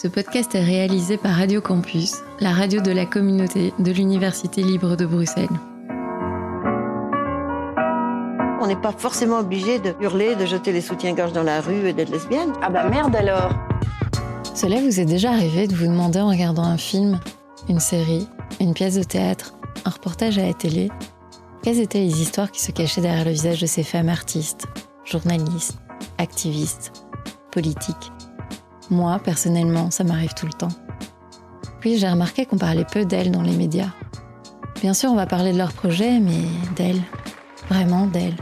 Ce podcast est réalisé par Radio Campus, la radio de la communauté de l'Université libre de Bruxelles. On n'est pas forcément obligé de hurler, de jeter les soutiens-gorge dans la rue et d'être lesbienne. Ah bah merde alors Cela vous est déjà arrivé de vous demander en regardant un film, une série, une pièce de théâtre, un reportage à la télé, quelles étaient les histoires qui se cachaient derrière le visage de ces femmes artistes, journalistes, activistes, politiques? Moi, personnellement, ça m'arrive tout le temps. Puis j'ai remarqué qu'on parlait peu d'elles dans les médias. Bien sûr, on va parler de leurs projets, mais d'elles. Vraiment d'elles.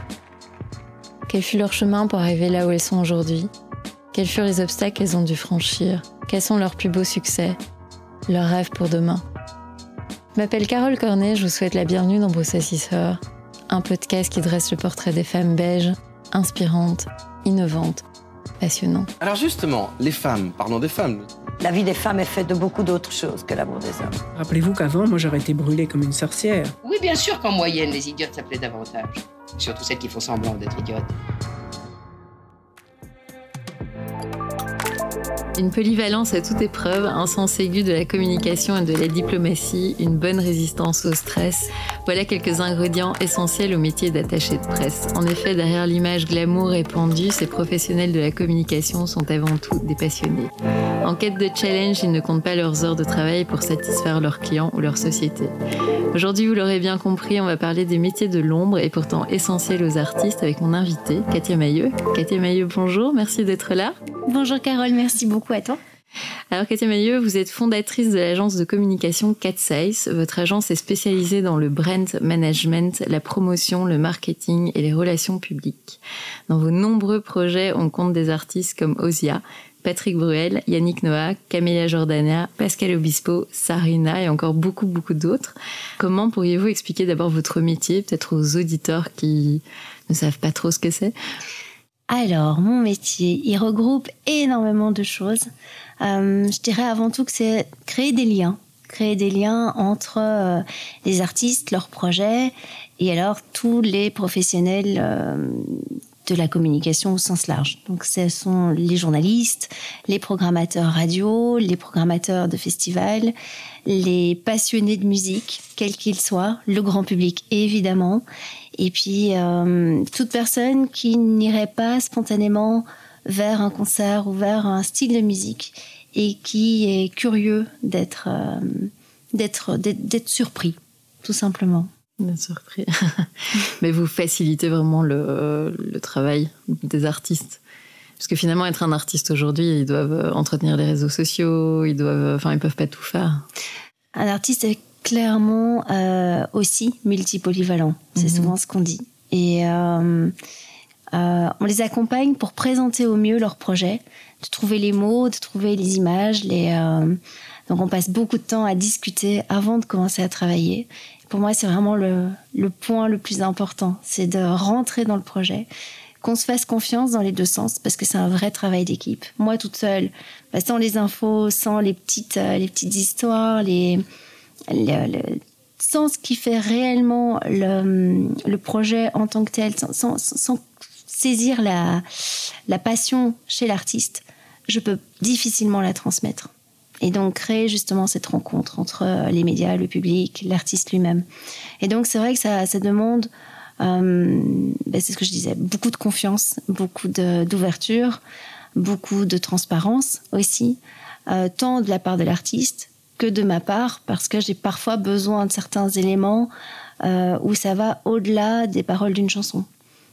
Quel fut leur chemin pour arriver là où elles sont aujourd'hui? Quels furent les obstacles qu'elles ont dû franchir? Quels sont leurs plus beaux succès? Leurs rêves pour demain? Je m'appelle Carole Cornet, je vous souhaite la bienvenue dans Bruxelles Heures, un podcast qui dresse le portrait des femmes belges, inspirantes, innovantes passionnant. Alors justement, les femmes, parlons des femmes. La vie des femmes est faite de beaucoup d'autres choses que l'amour des hommes. Rappelez-vous qu'avant, moi, j'aurais été brûlée comme une sorcière. Oui, bien sûr qu'en moyenne, les idiotes s'appelaient davantage. Surtout celles qui font semblant d'être idiotes. Une polyvalence à toute épreuve, un sens aigu de la communication et de la diplomatie, une bonne résistance au stress. Voilà quelques ingrédients essentiels au métier d'attaché de presse. En effet, derrière l'image glamour répandue, ces professionnels de la communication sont avant tout des passionnés. En quête de challenge, ils ne comptent pas leurs heures de travail pour satisfaire leurs clients ou leur société. Aujourd'hui, vous l'aurez bien compris, on va parler des métiers de l'ombre et pourtant essentiels aux artistes avec mon invité, Katia Mailleux. Katia Mailleux, bonjour, merci d'être là. Bonjour Carole, merci beaucoup Alors Katia Mailleux, vous êtes fondatrice de l'agence de communication Catsize. Votre agence est spécialisée dans le brand management, la promotion, le marketing et les relations publiques. Dans vos nombreux projets, on compte des artistes comme Ozia, Patrick Bruel, Yannick Noah, Camélia Jordana, Pascal Obispo, Sarina et encore beaucoup beaucoup d'autres. Comment pourriez-vous expliquer d'abord votre métier, peut-être aux auditeurs qui ne savent pas trop ce que c'est alors, mon métier, il regroupe énormément de choses. Euh, je dirais avant tout que c'est créer des liens, créer des liens entre euh, les artistes, leurs projets, et alors tous les professionnels euh, de la communication au sens large. Donc, ce sont les journalistes, les programmateurs radio, les programmateurs de festivals, les passionnés de musique, quels qu'ils soient, le grand public évidemment, et puis, euh, toute personne qui n'irait pas spontanément vers un concert ou vers un style de musique et qui est curieux d'être euh, d'être d'être surpris, tout simplement. D'être surpris. Mais vous facilitez vraiment le, le travail des artistes. Parce que finalement, être un artiste aujourd'hui, ils doivent entretenir les réseaux sociaux, ils doivent, enfin, ils peuvent pas tout faire. Un artiste est clairement euh, aussi multipolyvalent. C'est mhm. souvent ce qu'on dit. Et euh, euh, on les accompagne pour présenter au mieux leur projet, de trouver les mots, de trouver les images. Les, donc on passe beaucoup de temps à discuter avant de commencer à travailler. Pour moi, c'est vraiment le, le point le plus important, c'est de rentrer dans le projet, qu'on se fasse confiance dans les deux sens parce que c'est un vrai travail d'équipe. Moi toute seule, bah, sans les infos, sans les petites, les petites histoires, les, le, sens qui fait réellement le, le, projet en tant que tel, sans, sans, saisir la, la passion chez l'artiste, je peux difficilement la transmettre. Et donc créer justement cette rencontre entre les médias, le public, l'artiste lui-même. Et donc c'est vrai que ça, demande, euh, ben c'est ce que je disais, beaucoup de confiance, beaucoup d'ouverture, beaucoup de transparence aussi, euh, tant de la part de l'artiste que de ma part parce que j'ai parfois besoin de certains éléments euh, où ça va au-delà des paroles d'une chanson.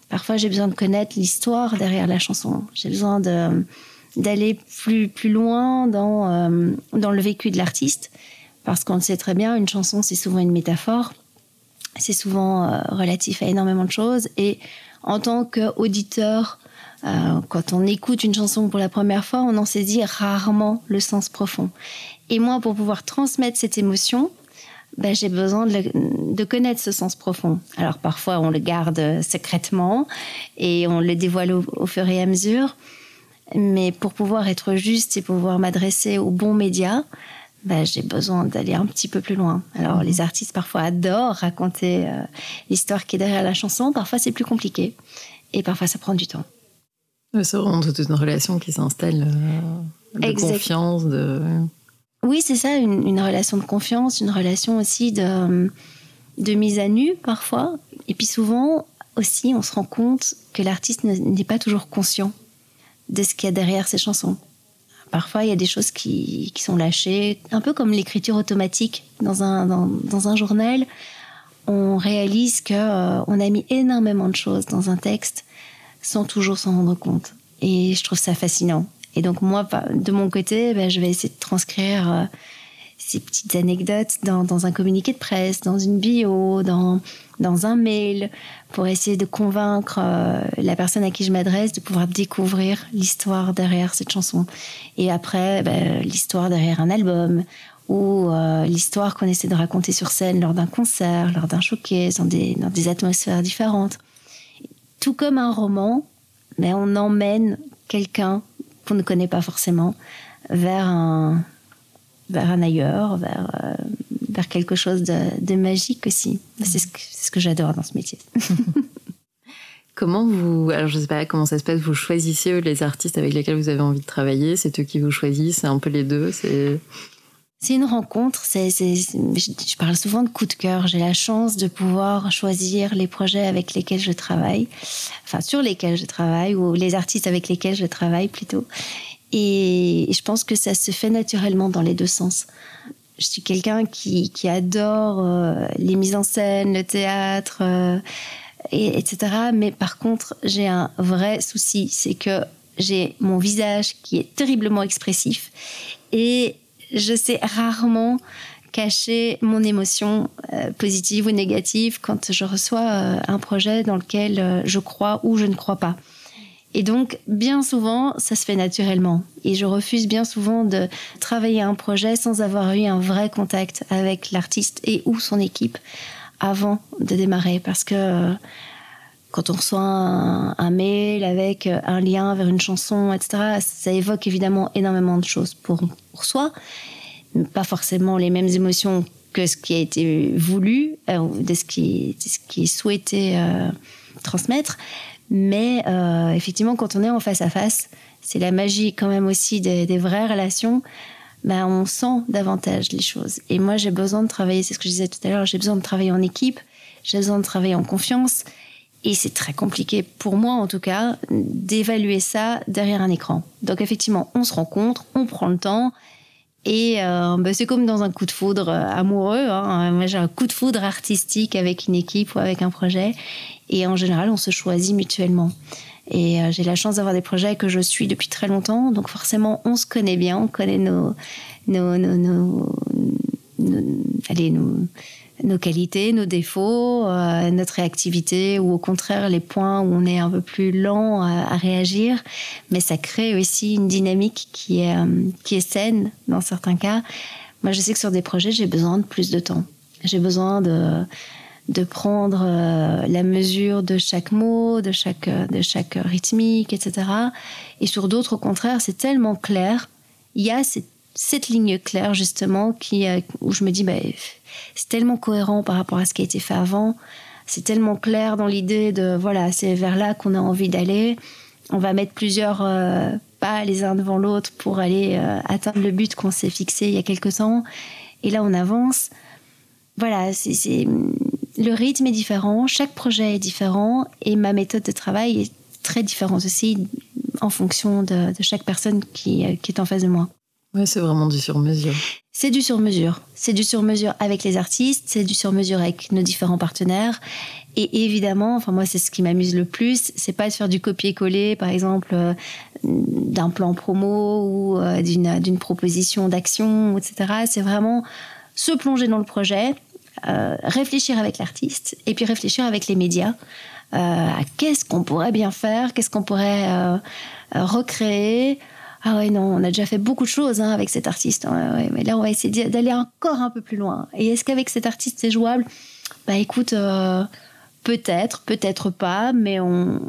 Parfois, j'ai besoin de connaître l'histoire derrière la chanson. J'ai besoin de, d'aller plus, plus loin dans, euh, dans le vécu de l'artiste parce qu'on le sait très bien, une chanson, c'est souvent une métaphore. C'est souvent euh, relatif à énormément de choses. Et en tant qu'auditeur, euh, quand on écoute une chanson pour la première fois, on en saisit rarement le sens profond. Et moi, pour pouvoir transmettre cette émotion, ben, j'ai besoin de, connaître ce sens profond. Alors parfois, on le garde secrètement et on le dévoile au, fur et à mesure. Mais pour pouvoir être juste et pouvoir m'adresser aux bons médias, ben, j'ai besoin d'aller un petit peu plus loin. Alors les artistes parfois adorent raconter euh, l'histoire qui est derrière la chanson. Parfois, c'est plus compliqué. Et parfois, ça prend du temps. c'est vraiment toute une relation qui s'installe euh, de confiance, de... Oui, c'est ça, une, une, relation de confiance, une relation aussi de, de mise à nu parfois. Et puis souvent aussi, on se rend compte que l'artiste n'est pas toujours conscient de ce qu'il y a derrière ses chansons. Parfois, il y a des choses qui, qui sont lâchées, un peu comme l'écriture automatique dans un, dans, dans, un journal. On réalise que euh, on a mis énormément de choses dans un texte sans toujours s'en rendre compte. Et je trouve ça fascinant. Et donc moi, de mon côté, ben, je vais essayer de transcrire euh, ces petites anecdotes dans, un communiqué de presse, dans une bio, dans, dans un mail, pour essayer de convaincre euh, la personne à qui je m'adresse de pouvoir découvrir l'histoire derrière cette chanson. Et après, ben, l'histoire derrière un album, ou euh, l'histoire qu'on essaie de raconter sur scène lors d'un concert, lors d'un showcase, dans des, dans des atmosphères différentes. Tout comme un roman, mais on emmène quelqu'un qu'on ne connaît pas forcément vers un, vers un ailleurs, vers, euh, vers quelque chose de, magique aussi. C'est ce que, ce que j'adore dans ce métier. Comment vous, alors je sais pas comment ça se passe, vous choisissez les artistes avec lesquels vous avez envie de travailler, c'est eux qui vous choisissent, c'est un peu les deux, c'est. C'est une rencontre. C'est, je parle souvent de coup de cœur. J'ai la chance de pouvoir choisir les projets avec lesquels je travaille, enfin sur lesquels je travaille ou les artistes avec lesquels je travaille plutôt. Et je pense que ça se fait naturellement dans les deux sens. Je suis quelqu'un qui, adore euh, les mises en scène, le théâtre, euh, et, etc. Mais par contre, j'ai un vrai souci, c'est que j'ai mon visage qui est terriblement expressif et je sais rarement cacher mon émotion euh, positive ou négative quand je reçois un projet dans lequel je crois ou je ne crois pas. Et donc, bien souvent, ça se fait naturellement. Et je refuse bien souvent de travailler un projet sans avoir eu un vrai contact avec l'artiste et ou son équipe avant de démarrer. Parce que quand on reçoit un, mail avec un lien vers une chanson, etc., ça évoque évidemment énormément de choses pour, pour soi pas forcément les mêmes émotions que ce qui a été voulu, euh, de, ce qui, ce qui est souhaité euh, transmettre. Mais euh, effectivement, quand on est en face à face, c'est la magie quand même aussi des, vraies relations. Ben, on sent davantage les choses. Et moi, j'ai besoin de travailler, c'est ce que je disais tout à l'heure, j'ai besoin de travailler en équipe, j'ai besoin de travailler en confiance. Et c'est très compliqué, pour moi en tout cas, d'évaluer ça derrière un écran. Donc effectivement, on se rencontre, on prend le temps, et euh, bah, c'est comme dans un coup de foudre euh, amoureux. Hein. Moi, j'ai un coup de foudre artistique avec une équipe ou avec un projet. Et en général, on se choisit mutuellement. Et euh, j'ai la chance d'avoir des projets que je suis depuis très longtemps. Donc forcément, on se connaît bien, on connaît nos, nos, nos, allez, nos qualités, nos défauts, euh, notre réactivité ou au contraire les points où on est un peu plus lent à, réagir. Mais ça crée aussi une dynamique qui est, euh, qui est saine dans certains cas. Moi, je sais que sur des projets, j'ai besoin de plus de temps. J'ai besoin de, de prendre euh, la mesure de chaque mot, de chaque, de chaque rythmique, etc. Et sur d'autres, au contraire, c'est tellement clair. Il y a cette, ligne claire, justement, qui, où je me dis, bah, c'est tellement cohérent par rapport à ce qui a été fait avant. C'est tellement clair dans l'idée de voilà, c'est vers là qu'on a envie d'aller. On va mettre plusieurs euh, pas les uns devant l'autre pour aller euh, atteindre le but qu'on s'est fixé il y a quelque temps. Et là, on avance. Voilà, c'est le rythme est différent, chaque projet est différent et ma méthode de travail est très différente aussi en fonction de, chaque personne qui, qui est en face de moi. Oui, c'est vraiment du sur-mesure. C'est du sur-mesure. C'est du sur-mesure avec les artistes, c'est du sur-mesure avec nos différents partenaires. Et évidemment, enfin moi c'est ce qui m'amuse le plus, c'est pas de faire du copier-coller, par exemple, euh, d'un plan promo ou euh, d'une proposition d'action, etc. C'est vraiment se plonger dans le projet, euh, réfléchir avec l'artiste et puis réfléchir avec les médias à qu'est-ce qu'on pourrait bien faire, qu'est-ce qu'on pourrait recréer ah ouais, non, on a déjà fait beaucoup de choses hein, avec cet artiste. mais là, on va essayer d'aller encore un peu plus loin. Et est-ce qu'avec cet artiste, c'est jouable? Bah écoute, euh, peut-être, peut-être pas, mais on,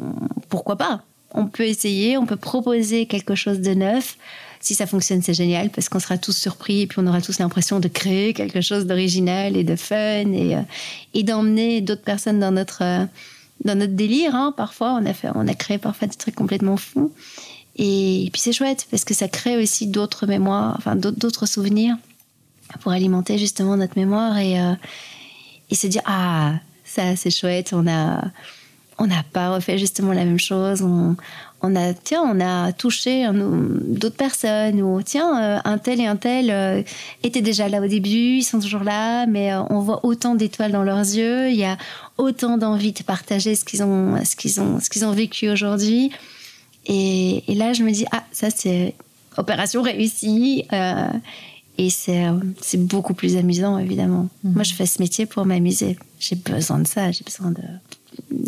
pourquoi pas? On peut essayer, on peut proposer quelque chose de neuf. Si ça fonctionne, c'est génial parce qu'on sera tous surpris et puis on aura tous l'impression de créer quelque chose d'original et de fun et, euh, d'emmener d'autres personnes dans notre, euh, dans notre délire. Hein, parfois, on a, fait, on a créé parfois des trucs complètement fous. Et, puis c'est chouette parce que ça crée aussi d'autres mémoires, enfin d'autres souvenirs pour alimenter justement notre mémoire et, euh, et se dire ah ça c'est chouette, on a on n'a pas refait justement la même chose, on a tiens on a touché d'autres personnes ou tiens euh, un tel et un tel euh, étaient déjà là au début, ils sont toujours là, mais on voit autant d'étoiles dans leurs yeux, il y a autant d'envie de partager ce qu'ils ont ce qu'ils ont ce qu'ils ont vécu aujourd'hui. Et, là, je me dis, ah, ça, c'est opération réussie. Euh, et c'est beaucoup plus amusant, évidemment. Mhm. Moi, je fais ce métier pour m'amuser. J'ai besoin de ça. J'ai besoin de.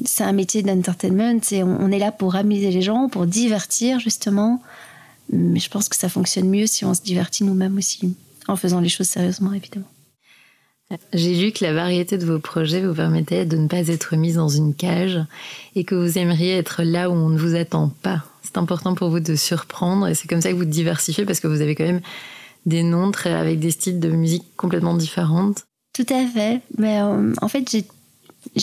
C'est un métier d'entertainment. On, on est là pour amuser les gens, pour divertir, justement. Mais je pense que ça fonctionne mieux si on se divertit nous-mêmes aussi, en faisant les choses sérieusement, évidemment. J'ai lu que la variété de vos projets vous permettait de ne pas être mise dans une cage et que vous aimeriez être là où on ne vous attend pas. C'est important pour vous de surprendre et c'est comme ça que vous diversifiez parce que vous avez quand même des noms très, avec des styles de musique complètement différentes. Tout à fait. Mais euh, en fait, j'ai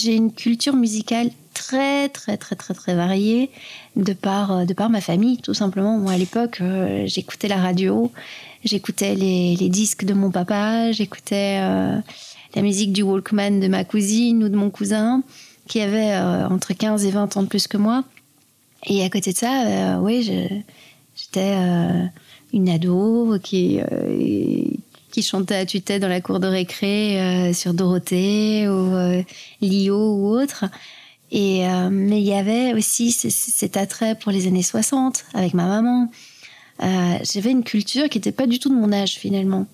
une culture musicale très très très très très variée de par euh, de par ma famille tout simplement. Moi à l'époque, euh, j'écoutais la radio J'écoutais les, disques de mon papa, j'écoutais euh, la musique du Walkman de ma cousine ou de mon cousin, qui avait entre 15 et 20 ans de plus que moi. Et à côté de ça, oui, j'étais une ado qui, qui chantait à tue-tête dans la cour de récré sur Dorothée ou Lio ou autre. Et, mais il y avait aussi cet attrait pour les années 60 avec ma maman. Euh, j'avais une culture qui n'était pas du tout de mon âge finalement.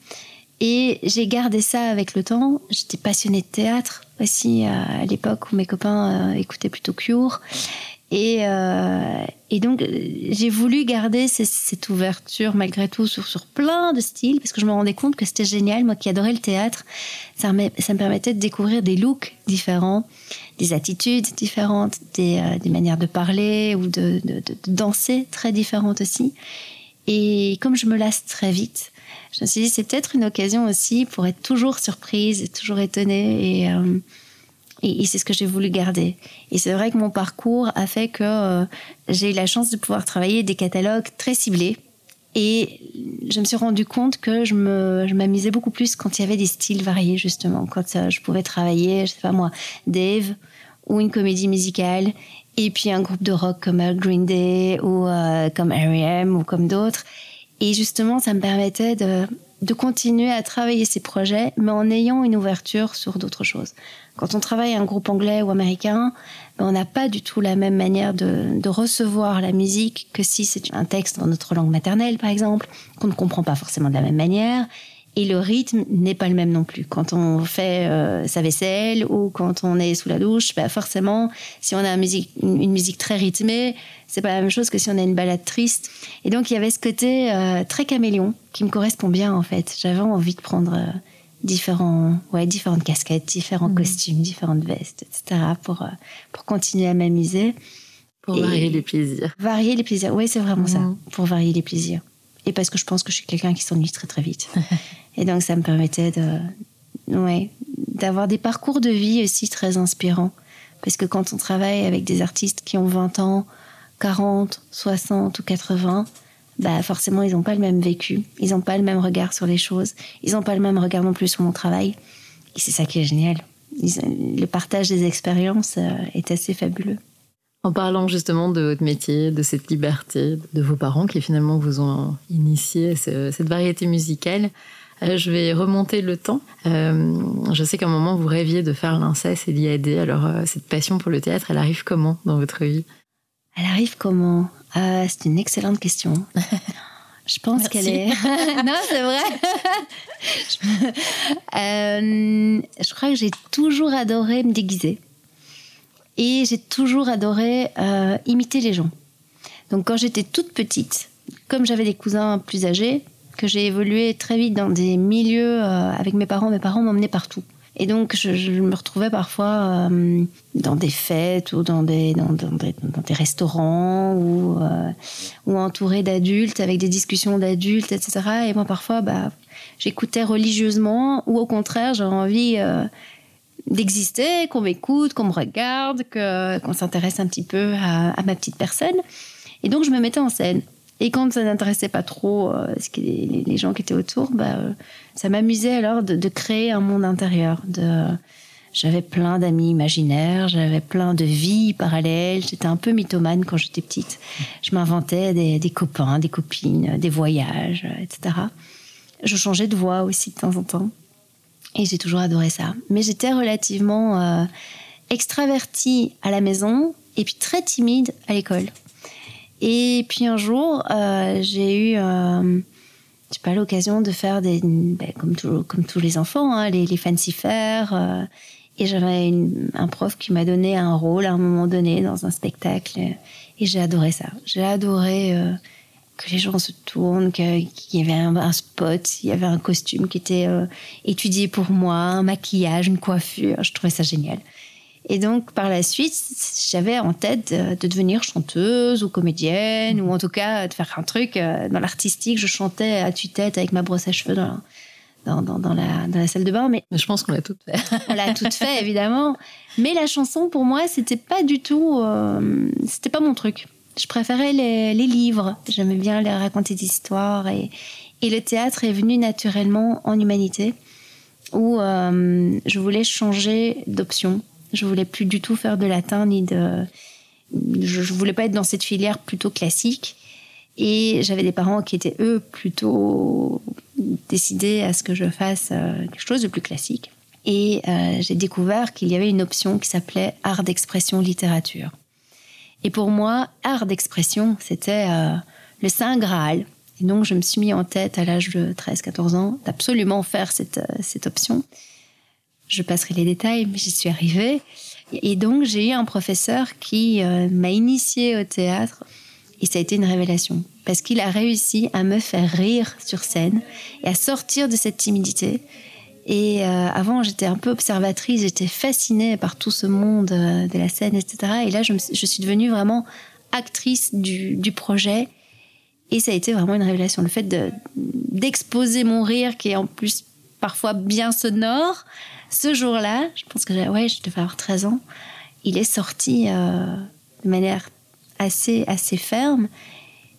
Et j'ai gardé ça avec le temps. J'étais passionnée de théâtre aussi euh, à l'époque où mes copains euh, écoutaient plutôt Cure. Et, et donc, j'ai voulu garder cette ouverture malgré tout sur, sur plein de styles parce que je me rendais compte que c'était génial. Moi qui adorais le théâtre, ça me, ça me permettait de découvrir des looks différents, des attitudes différentes, des, des manières de parler ou de, de, danser très différentes aussi. Et comme je me lasse très vite, je me suis dit c'est peut-être une occasion aussi pour être toujours surprise toujours étonnée. Et, euh, et, c'est ce que j'ai voulu garder. Et c'est vrai que mon parcours a fait que euh, j'ai eu la chance de pouvoir travailler des catalogues très ciblés. Et je me suis rendu compte que je m'amusais beaucoup plus quand il y avait des styles variés, justement. Quand euh, je pouvais travailler, je sais pas moi, Dave ou une comédie musicale et puis un groupe de rock comme euh, Green Day ou euh, comme R.E.M. ou comme d'autres. Et justement, ça me permettait de, de continuer à travailler ces projets, mais en ayant une ouverture sur d'autres choses. Quand on travaille un groupe anglais ou américain, ben, on n'a pas du tout la même manière de, de recevoir la musique que si c'est un texte dans notre langue maternelle, par exemple, qu'on ne comprend pas forcément de la même manière et le rythme n'est pas le même non plus. Quand on fait euh, sa vaisselle ou quand on est sous la douche, bah forcément, si on a une musique, une musique très rythmée, c'est pas la même chose que si on a une balade triste. Et donc il y avait ce côté euh, très caméléon qui me correspond bien en fait. J'avais envie de prendre euh, différents, ouais, différentes casquettes, différents mmh. costumes, différentes vestes, etc. pour pour continuer à m'amuser. Pour varier les plaisirs. Varier les plaisirs, oui, c'est vraiment ça. Mmh. Pour varier les plaisirs et parce que je pense que je suis quelqu'un qui s'ennuie très très vite. et donc ça me permettait d'avoir des parcours de vie aussi très inspirants. Parce que quand on travaille avec des artistes qui ont 20 ans, 40, 60 ou 80, bah forcément ils n'ont pas le même vécu, ils n'ont pas le même regard sur les choses, ils n'ont pas le même regard non plus sur mon travail. Et c'est ça qui est génial. le partage des expériences euh, est assez fabuleux. En parlant justement de votre métier, de cette liberté, de vos parents qui finalement vous ont initié à cette variété musicale, je vais remonter le temps. Euh, je sais qu'à un moment vous rêviez de faire l'inceste et d'y aider. Alors euh, cette passion pour le théâtre, elle arrive comment dans votre vie? Elle arrive comment? C'est une excellente question. Je pense qu'elle est. non, c'est vrai. je crois que j'ai toujours adoré me déguiser. Et j'ai toujours adoré euh, imiter les gens. Donc quand j'étais toute petite, comme j'avais des cousins plus âgés, que j'ai évolué très vite dans des milieux euh, avec mes parents, mes parents m'emmenaient partout. Et donc, je, me retrouvais parfois euh, dans des fêtes ou dans des, dans, des, dans des, restaurants ou, ou entourée d'adultes avec des discussions d'adultes, etc. Et moi, parfois, bah, j'écoutais religieusement ou au contraire, j'avais envie d'exister, qu'on m'écoute, qu'on me regarde, qu'on s'intéresse un petit peu à ma petite personne. Et donc, je me mettais en scène. Et quand ça n'intéressait pas trop euh, les, gens qui étaient autour, bah, euh, ça m'amusait alors de, créer un monde intérieur. De, j'avais plein d'amis imaginaires, j'avais plein de vies parallèles. J'étais un peu mythomane quand j'étais petite. Je m'inventais des, des copains, des copines, des voyages, euh, etc. Je changeais de voix aussi de temps en temps. Et j'ai toujours adoré ça. Mais j'étais relativement euh, extravertie à la maison et puis très timide à l'école. Et puis un jour, euh, j'ai eu, euh, pas, l'occasion de faire des, ben, comme, tous les enfants, hein, les, les fancy fairs. euh, et j'avais un prof qui m'a donné un rôle à un moment donné dans un spectacle. Et j'ai adoré ça. J'ai adoré que les gens se tournent, qu'il y avait un, un spot, il y avait un costume qui était étudié pour moi, un maquillage, une coiffure. Je trouvais ça génial. Et donc, par la suite, j'avais en tête de, de devenir chanteuse ou comédienne, ou en tout cas de faire un truc euh, dans l'artistique. Je chantais à tue-tête avec ma brosse à cheveux dans, dans, dans, dans la, dans la salle de bain, mais je pense qu'on l'a toutes fait. on l'a toute fait, évidemment. Mais la chanson, pour moi, c'était pas du tout. euh, c'était pas mon truc. Je préférais les, les livres. J'aimais bien les raconter des histoires. Et, et le théâtre est venu naturellement en humanité, où euh, je voulais changer d'option. Je voulais plus du tout faire de latin ni de. Je, je voulais pas être dans cette filière plutôt classique. Et j'avais des parents qui étaient, eux, plutôt décidés à ce que je fasse euh, quelque chose de plus classique. Et euh, j'ai découvert qu'il y avait une option qui s'appelait art d'expression littérature. Et pour moi, art d'expression, c'était euh, le Saint Graal. Et donc, je me suis mis en tête à l'âge de 13-14 ans d'absolument faire cette, cette option. Je passerai les détails, mais j'y suis arrivée. Et donc, j'ai eu un professeur qui euh, m'a initiée au théâtre. Et ça a été une révélation. Parce qu'il a réussi à me faire rire sur scène et à sortir de cette timidité. Et euh, avant, j'étais un peu observatrice, j'étais fascinée par tout ce monde euh, de la scène, etc. Et là, je, suis- devenue vraiment actrice du, projet. Et ça a été vraiment une révélation. Le fait de- d'exposer mon rire, qui est en plus parfois bien sonore, ce jour-là, je pense que ouais, je devais avoir 13 ans, il est sorti euh, de manière assez, assez ferme.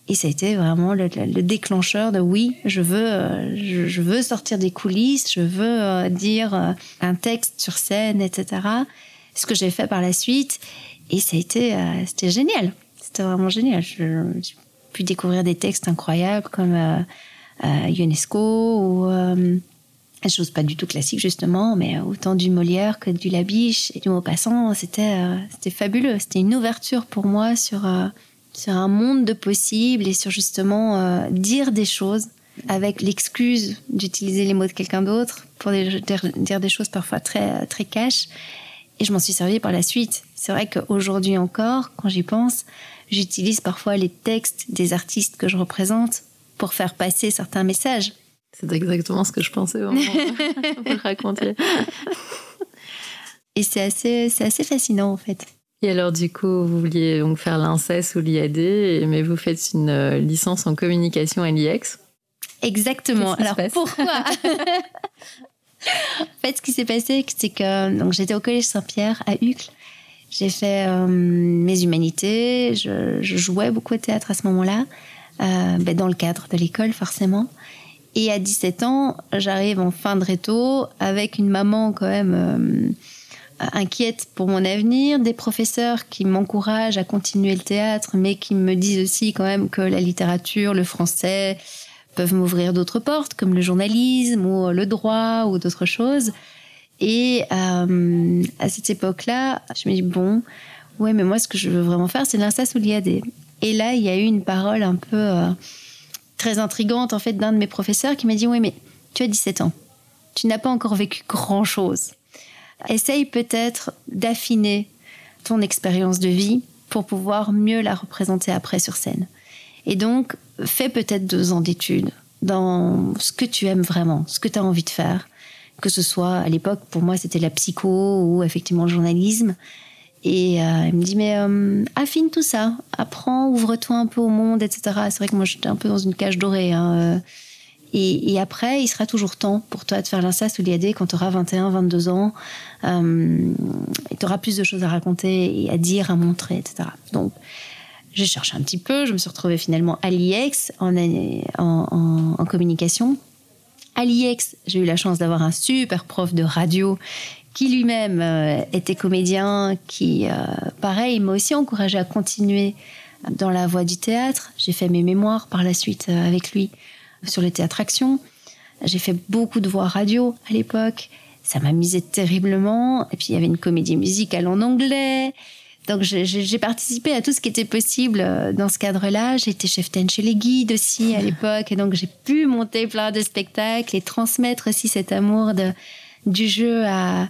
Et ça a été vraiment le, le- le déclencheur de oui, je veux, euh, je, veux sortir des coulisses, je veux euh, dire un texte sur scène, etc. Ce que j'ai fait par la suite. Et ça a été, c'était génial. C'était vraiment génial. J'ai pu découvrir des textes incroyables comme UNESCO ou euh, choses pas du tout classiques justement, mais autant du Molière que du Labiche et du Maupassant. C'était, euh, c'était fabuleux. C'était une ouverture pour moi sur euh, sur un monde de possibles et sur justement euh, dire des choses avec l'excuse d'utiliser les mots de quelqu'un d'autre pour dire des choses parfois très, très cash. Et je m'en suis servi par la suite. C'est vrai qu'aujourd'hui encore, quand j'y pense, j'utilise parfois les textes des artistes que je représente pour faire passer certains messages. C'est exactement ce que je pensais où vous le racontiez. Et c'est assez, c'est assez fascinant en fait. Et alors, du coup, vous vouliez donc faire l'INSES ou l'IAD, mais vous faites une euh, licence en communication à l'IEX. Exactement. Alors pourquoi? En fait, ce qui s'est passé, c'est que donc j'étais au collège Saint-Pierre à Uccle. J'ai fait euh, mes humanités. Je, je jouais beaucoup au théâtre à ce moment-là, euh, ben, dans le cadre de l'école forcément. Et à 17 ans, j'arrive en fin de réto avec une maman quand même euh, inquiète pour mon avenir, des professeurs qui m'encouragent à continuer le théâtre, mais qui me disent aussi quand même que la littérature, le français, peuvent m'ouvrir d'autres portes, comme le journalisme ou le droit ou d'autres choses. Et euh, à cette époque-là, je me dis, bon, ouais, mais moi, ce que je veux vraiment faire, c'est l'INSAS ou l'IAD. Et là, il y a eu une parole un peu euh, très intrigante, en fait, d'un de mes professeurs qui m'a dit, oui, mais tu as 17 ans. Tu n'as pas encore vécu grand-chose. Essaye peut-être d'affiner ton expérience de vie pour pouvoir mieux la représenter après sur scène. Et donc, fais peut-être deux ans d'études dans ce que tu aimes vraiment, ce que tu as envie de faire. Que ce soit, à l'époque, pour moi, c'était la psycho ou effectivement le journalisme. Et euh, il me dit, mais euh, affine tout ça, apprends, ouvre-toi un peu au monde, etc. C'est vrai que moi, j'étais un peu dans une cage dorée. hein, euh. Et, après, il sera toujours temps pour toi de faire l'instas ou l'IAD quand tu auras 21, 22 ans. Euh, tu auras plus de choses à raconter et à dire, à montrer, etc. Donc, j'ai cherché un petit peu. Je me suis retrouvée finalement à l'IEX en, en, en, communication. À l'IEX, j'ai eu la chance d'avoir un super prof de radio qui lui-même euh, était comédien, qui, euh, pareil, m'a aussi encouragé à continuer dans la voie du théâtre. J'ai fait mes mémoires par la suite euh, avec lui sur le théâtre action. J'ai fait beaucoup de voix radio à l'époque. Ça m'amusait terriblement. Et puis il y avait une comédie musicale en anglais. Donc j'ai participé à tout ce qui était possible dans ce cadre-là. Été chef ten chez les guides aussi à l'époque. Et donc j'ai pu monter plein de spectacles et transmettre aussi cet amour de, du jeu à,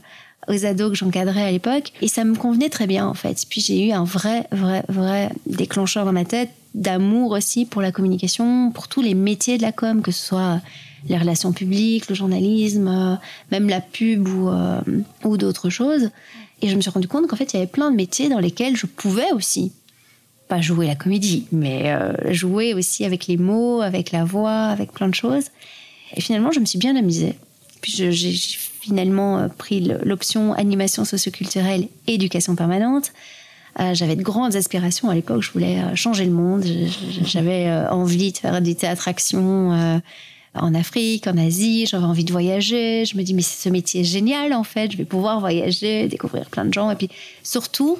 aux ados que j'encadrais à l'époque. Et ça me convenait très bien, en fait. Puis j'ai eu un vrai, vrai, vrai déclencheur dans ma tête d'amour aussi pour la communication, pour tous les métiers de la com, que ce soit les relations publiques, le journalisme, euh, même la pub ou, euh, ou d'autres choses. Et je me suis rendu compte qu'en fait, il y avait plein de métiers dans lesquels je pouvais aussi, pas jouer la comédie, mais euh, jouer aussi avec les mots, avec la voix, avec plein de choses. Et finalement, je me suis bien amusée. Puis j'ai finalement euh, pris l'option animation socioculturelle, éducation permanente. Euh, j'avais de grandes aspirations à l'époque. Je voulais euh, changer le monde. J'avais envie de faire des théâtres action en Afrique, en Asie. J'avais envie de voyager. Je me dis mais ce métier est génial en fait. Je vais pouvoir voyager, découvrir plein de gens et puis surtout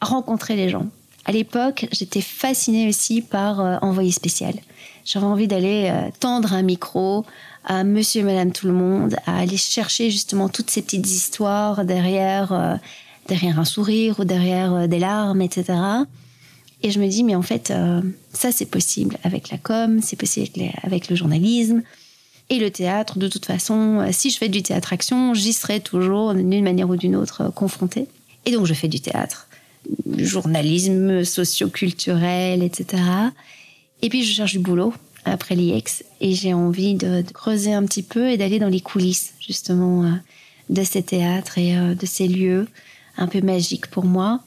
rencontrer les gens. À l'époque, j'étais fascinée aussi par envoyé spécial. J'avais envie d'aller tendre un micro à monsieur et madame tout le monde, à aller chercher justement toutes ces petites histoires derrière, euh, derrière un sourire ou derrière euh, des larmes, etc. Et je me dis, mais en fait, euh, ça c'est possible avec la com, c'est possible avec, le journalisme. Et le théâtre, de toute façon, si je fais du théâtre-action, j'y serai toujours, d'une manière ou d'une autre, confrontée. Et donc je fais du théâtre, journalisme socioculturel, etc. Et puis je cherche du boulot après l'IEX et j'ai envie de, creuser un petit peu et d'aller dans les coulisses justement euh, de ces théâtres et euh, de ces lieux un peu magiques pour moi.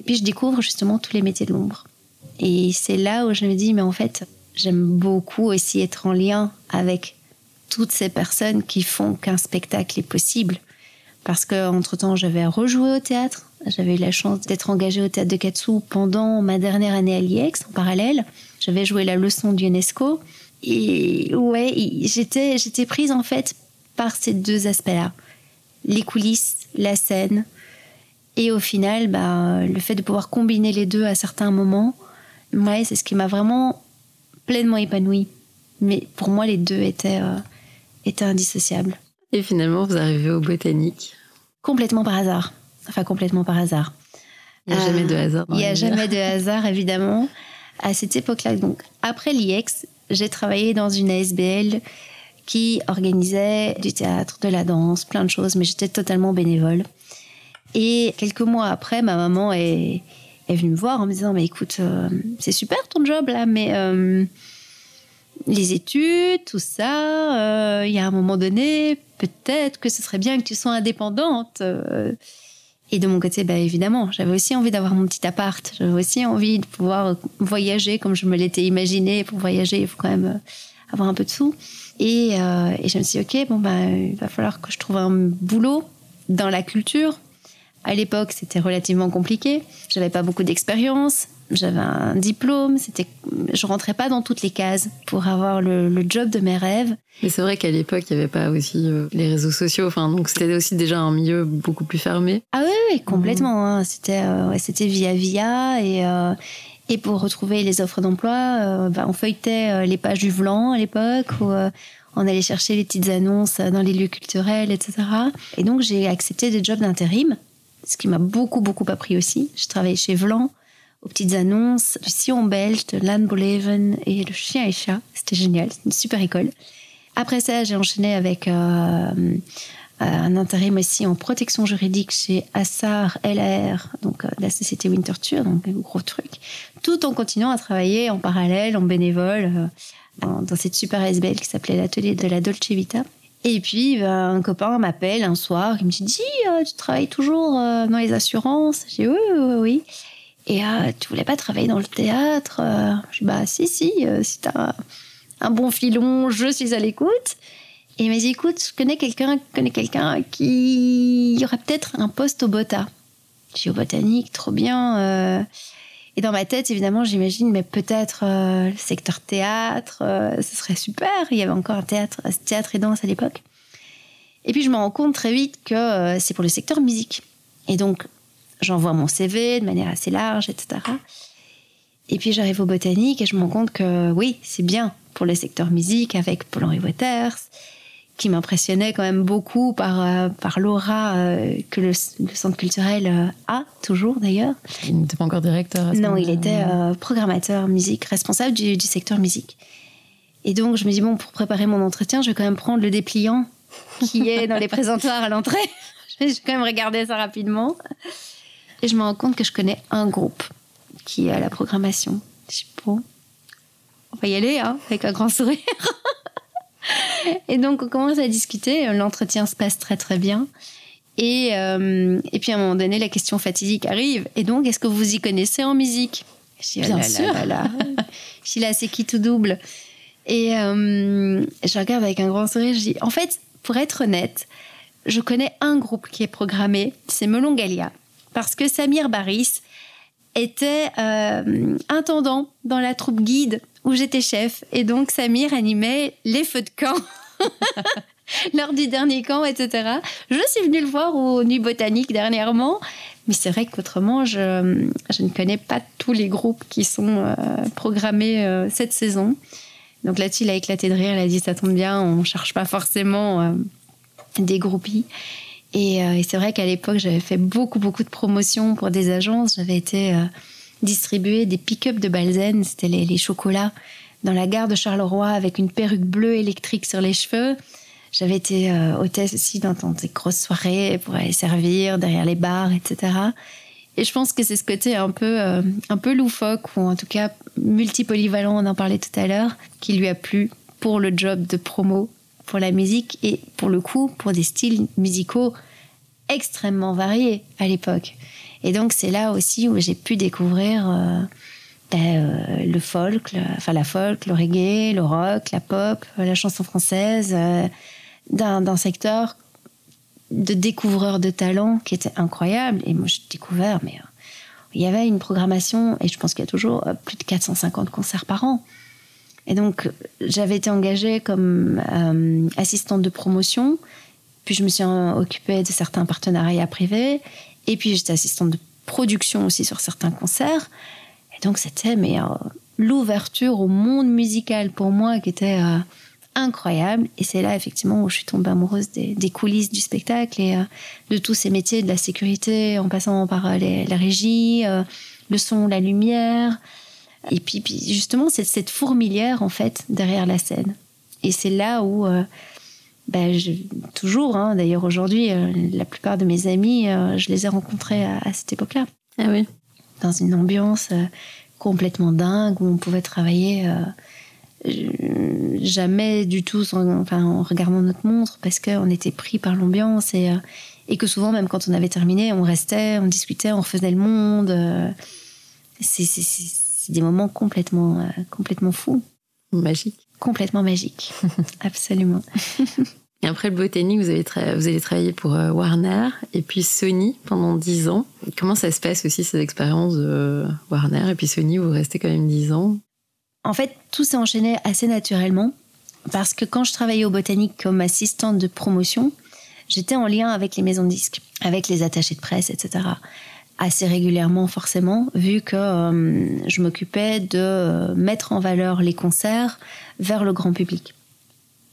Et puis je découvre justement tous les métiers de l'ombre. Et c'est là où je me dis, mais en fait, j'aime beaucoup aussi être en lien avec toutes ces personnes qui font qu'un spectacle est possible. Parce qu'entre-temps, j'avais rejoué au théâtre. J'avais eu la chance d'être engagée au théâtre de Katsu pendant ma dernière année à l'IEX en parallèle. J'avais joué la leçon d'UNESCO. Et ouais, j'étais, j'étais prise en fait par ces deux aspects-là. Les coulisses, la scène. Et au final, bah, le fait de pouvoir combiner les deux à certains moments, ouais, c'est ce qui m'a vraiment pleinement épanouie. Mais pour moi, les deux étaient, euh, étaient indissociables. Et finalement, vous arrivez au botanique Complètement par hasard. Enfin, complètement par hasard. Il n'y a jamais de hasard. Il n'y a jamais de hasard, évidemment à cette époque-là, donc après l'IEX, j'ai travaillé dans une ASBL qui organisait du théâtre, de la danse, plein de choses, mais j'étais totalement bénévole. Et quelques mois après, ma maman est, venue me voir en me disant, mais écoute, euh, c'est super ton job là, mais euh, les études, tout ça, euh, il y a un moment donné, peut-être que ce serait bien que tu sois indépendante. Et de mon côté, bah, évidemment, j'avais aussi envie d'avoir mon petit appart. J'avais aussi envie de pouvoir voyager comme je me l'étais imaginé. Pour voyager, il faut quand même euh, avoir un peu de sous. Et, euh, et je me suis dit, OK, bon, bah, il va falloir que je trouve un boulot dans la culture. À l'époque, c'était relativement compliqué. J'avais pas beaucoup d'expérience j'avais un diplôme, c'était, je rentrais pas dans toutes les cases pour avoir le, job de mes rêves. Mais c'est vrai qu'à l'époque, il n'y avait pas aussi euh, les réseaux sociaux, enfin, donc c'était aussi déjà un milieu beaucoup plus fermé. Ah oui, oui complètement. Hein. C'était, euh, c'était via via et, euh, et pour retrouver les offres d'emploi, bah, on feuilletait les pages du Vlan à l'époque où on allait chercher les petites annonces dans les lieux culturels, etc. Et donc j'ai accepté des jobs d'intérim, ce qui m'a beaucoup beaucoup appris aussi. Je travaillais chez Vlan aux petites annonces du Sion belge, de Landboleven et le chien et chat. C'était génial, c'est une super école. Après ça, j'ai enchaîné avec euh, euh, un intérim aussi en protection juridique chez Assar LR, donc euh, la société Winterthur, donc un gros truc, tout en continuant à travailler en parallèle, en bénévole, dans, cette super SBL qui s'appelait l'atelier de la Dolce Vita. Et puis, ben, un copain m'appelle un soir, il me dit, tu travailles toujours dans les assurances? J'ai oui, oui, oui. Et euh, tu voulais pas travailler dans le théâtre euh, Je dis bah si si, euh, si t'as un bon filon, je suis à l'écoute. Et il m'a dit, écoute, je connais quelqu'un, connais quelqu'un qui y aurait peut-être un poste au BOTA. Suis au botanique, trop bien. Et dans ma tête, évidemment, j'imagine, mais peut-être le secteur théâtre, ce serait super. Il y avait encore un théâtre, théâtre et danse à l'époque. Et puis je me rends compte très vite que c'est pour le secteur musique. Et donc, j'envoie mon CV de manière assez large, etc. Et puis j'arrive au botanique et je me rends compte que oui, c'est bien pour le secteur musique avec Paul-Henri Waters, qui m'impressionnait quand même beaucoup par, euh, par l'aura euh, que le, le centre culturel euh, a, toujours d'ailleurs. Il n'était pas encore directeur. à ce Non, il était programmateur musique, responsable du, du secteur musique. Et donc, je me dis, bon, pour préparer mon entretien, je vais quand même prendre le dépliant qui est dans les présentoirs à l'entrée. je vais quand même regarder ça rapidement. Et je me rends compte que je connais un groupe qui est à la programmation. Je suis bon, on va y aller, hein, avec un grand sourire. et donc, on commence à discuter. L'entretien se passe très, très bien. Et, euh, et puis à un moment donné, la question fatidique arrive. Et donc, est-ce que vous y connaissez en musique? Je dis, Bien là là sûr. là là. Je dis là, c'est qui tout double? Et euh, je regarde avec un grand sourire. Je dis, en fait, pour être honnête, je connais un groupe qui est programmé, c'est Melon Galia. Parce que Samir Baris était euh, intendant dans la troupe guide où j'étais chef. Et donc, Samir animait les feux de camp. lors du dernier camp, etc. Je suis venue le voir au Nuit Botanique dernièrement, mais c'est vrai qu'autrement, je, ne connais pas tous les groupes qui sont euh, programmés euh, cette saison. Donc là-dessus, il a éclaté de rire, il a dit ça tombe bien, on ne cherche pas forcément des groupies. Et, euh, et c'est vrai qu'à l'époque, j'avais fait beaucoup, beaucoup de promotions pour des agences. J'avais été euh, distribuer des pick-up de Balzen, c'était les, chocolats, dans la gare de Charleroi avec une perruque bleue électrique sur les cheveux. J'avais été euh, hôtesse aussi dans, des grosses soirées pour aller servir derrière les bars, etc. Et je pense que c'est ce côté un peu, un peu loufoque, ou en tout cas multipolyvalent, on en parlait tout à l'heure, qui lui a plu pour le job de promo, pour la musique et pour le coup, pour des styles musicaux extrêmement variés à l'époque. Et donc, c'est là aussi où j'ai pu découvrir euh, ben, euh, le folk, le- enfin la folk, le reggae, le rock, la pop, euh, la chanson française, d'un secteur de découvreurs de talent qui était incroyable. Et moi, j'ai découvert, mais il y avait une programmation, et je pense qu'il y a toujours plus de 450 concerts par an. Et donc, j'avais été engagée comme euh, assistante de promotion, puis je me suis occupée de certains partenariats privés, et puis j'étais assistante de production aussi sur certains concerts. Et donc, c'était euh, l'ouverture au monde musical pour moi qui était euh, incroyable. Et c'est là, effectivement, où je suis tombée amoureuse des, coulisses du spectacle et de tous ces métiers, de la sécurité, en passant par les, la régie, le son, la lumière. Et puis, puis justement, c'est cette fourmilière, en fait, derrière la scène. Et c'est là où, euh, ben, je- toujours, hein, d'ailleurs aujourd'hui, euh, la plupart de mes amis, euh, je les ai rencontrés à, à cette époque-là Ah oui. dans une ambiance complètement dingue où on pouvait travailler jamais du tout sans- enfin, en regardant notre montre parce qu'on était pris par l'ambiance et, et que souvent même quand on avait terminé on restait, on discutait, on refaisait le monde. c'est c'est- des moments complètement, euh, complètement fous, Magique. complètement magiques. Absolument. Et après le botanique, vous avez, vous allez travailler pour euh, Warner et puis Sony pendant 10 ans. Comment ça se passe aussi ces expériences de Warner et puis Sony, vous restez quand même 10 ans? En fait, tout s'est enchaîné assez naturellement parce que quand je travaillais au Botanique comme assistante de promotion, j'étais en lien avec les maisons de disques, avec les attachés de presse, etc. Assez régulièrement, forcément, vu que euh, je m'occupais de euh, mettre en valeur les concerts vers le grand public.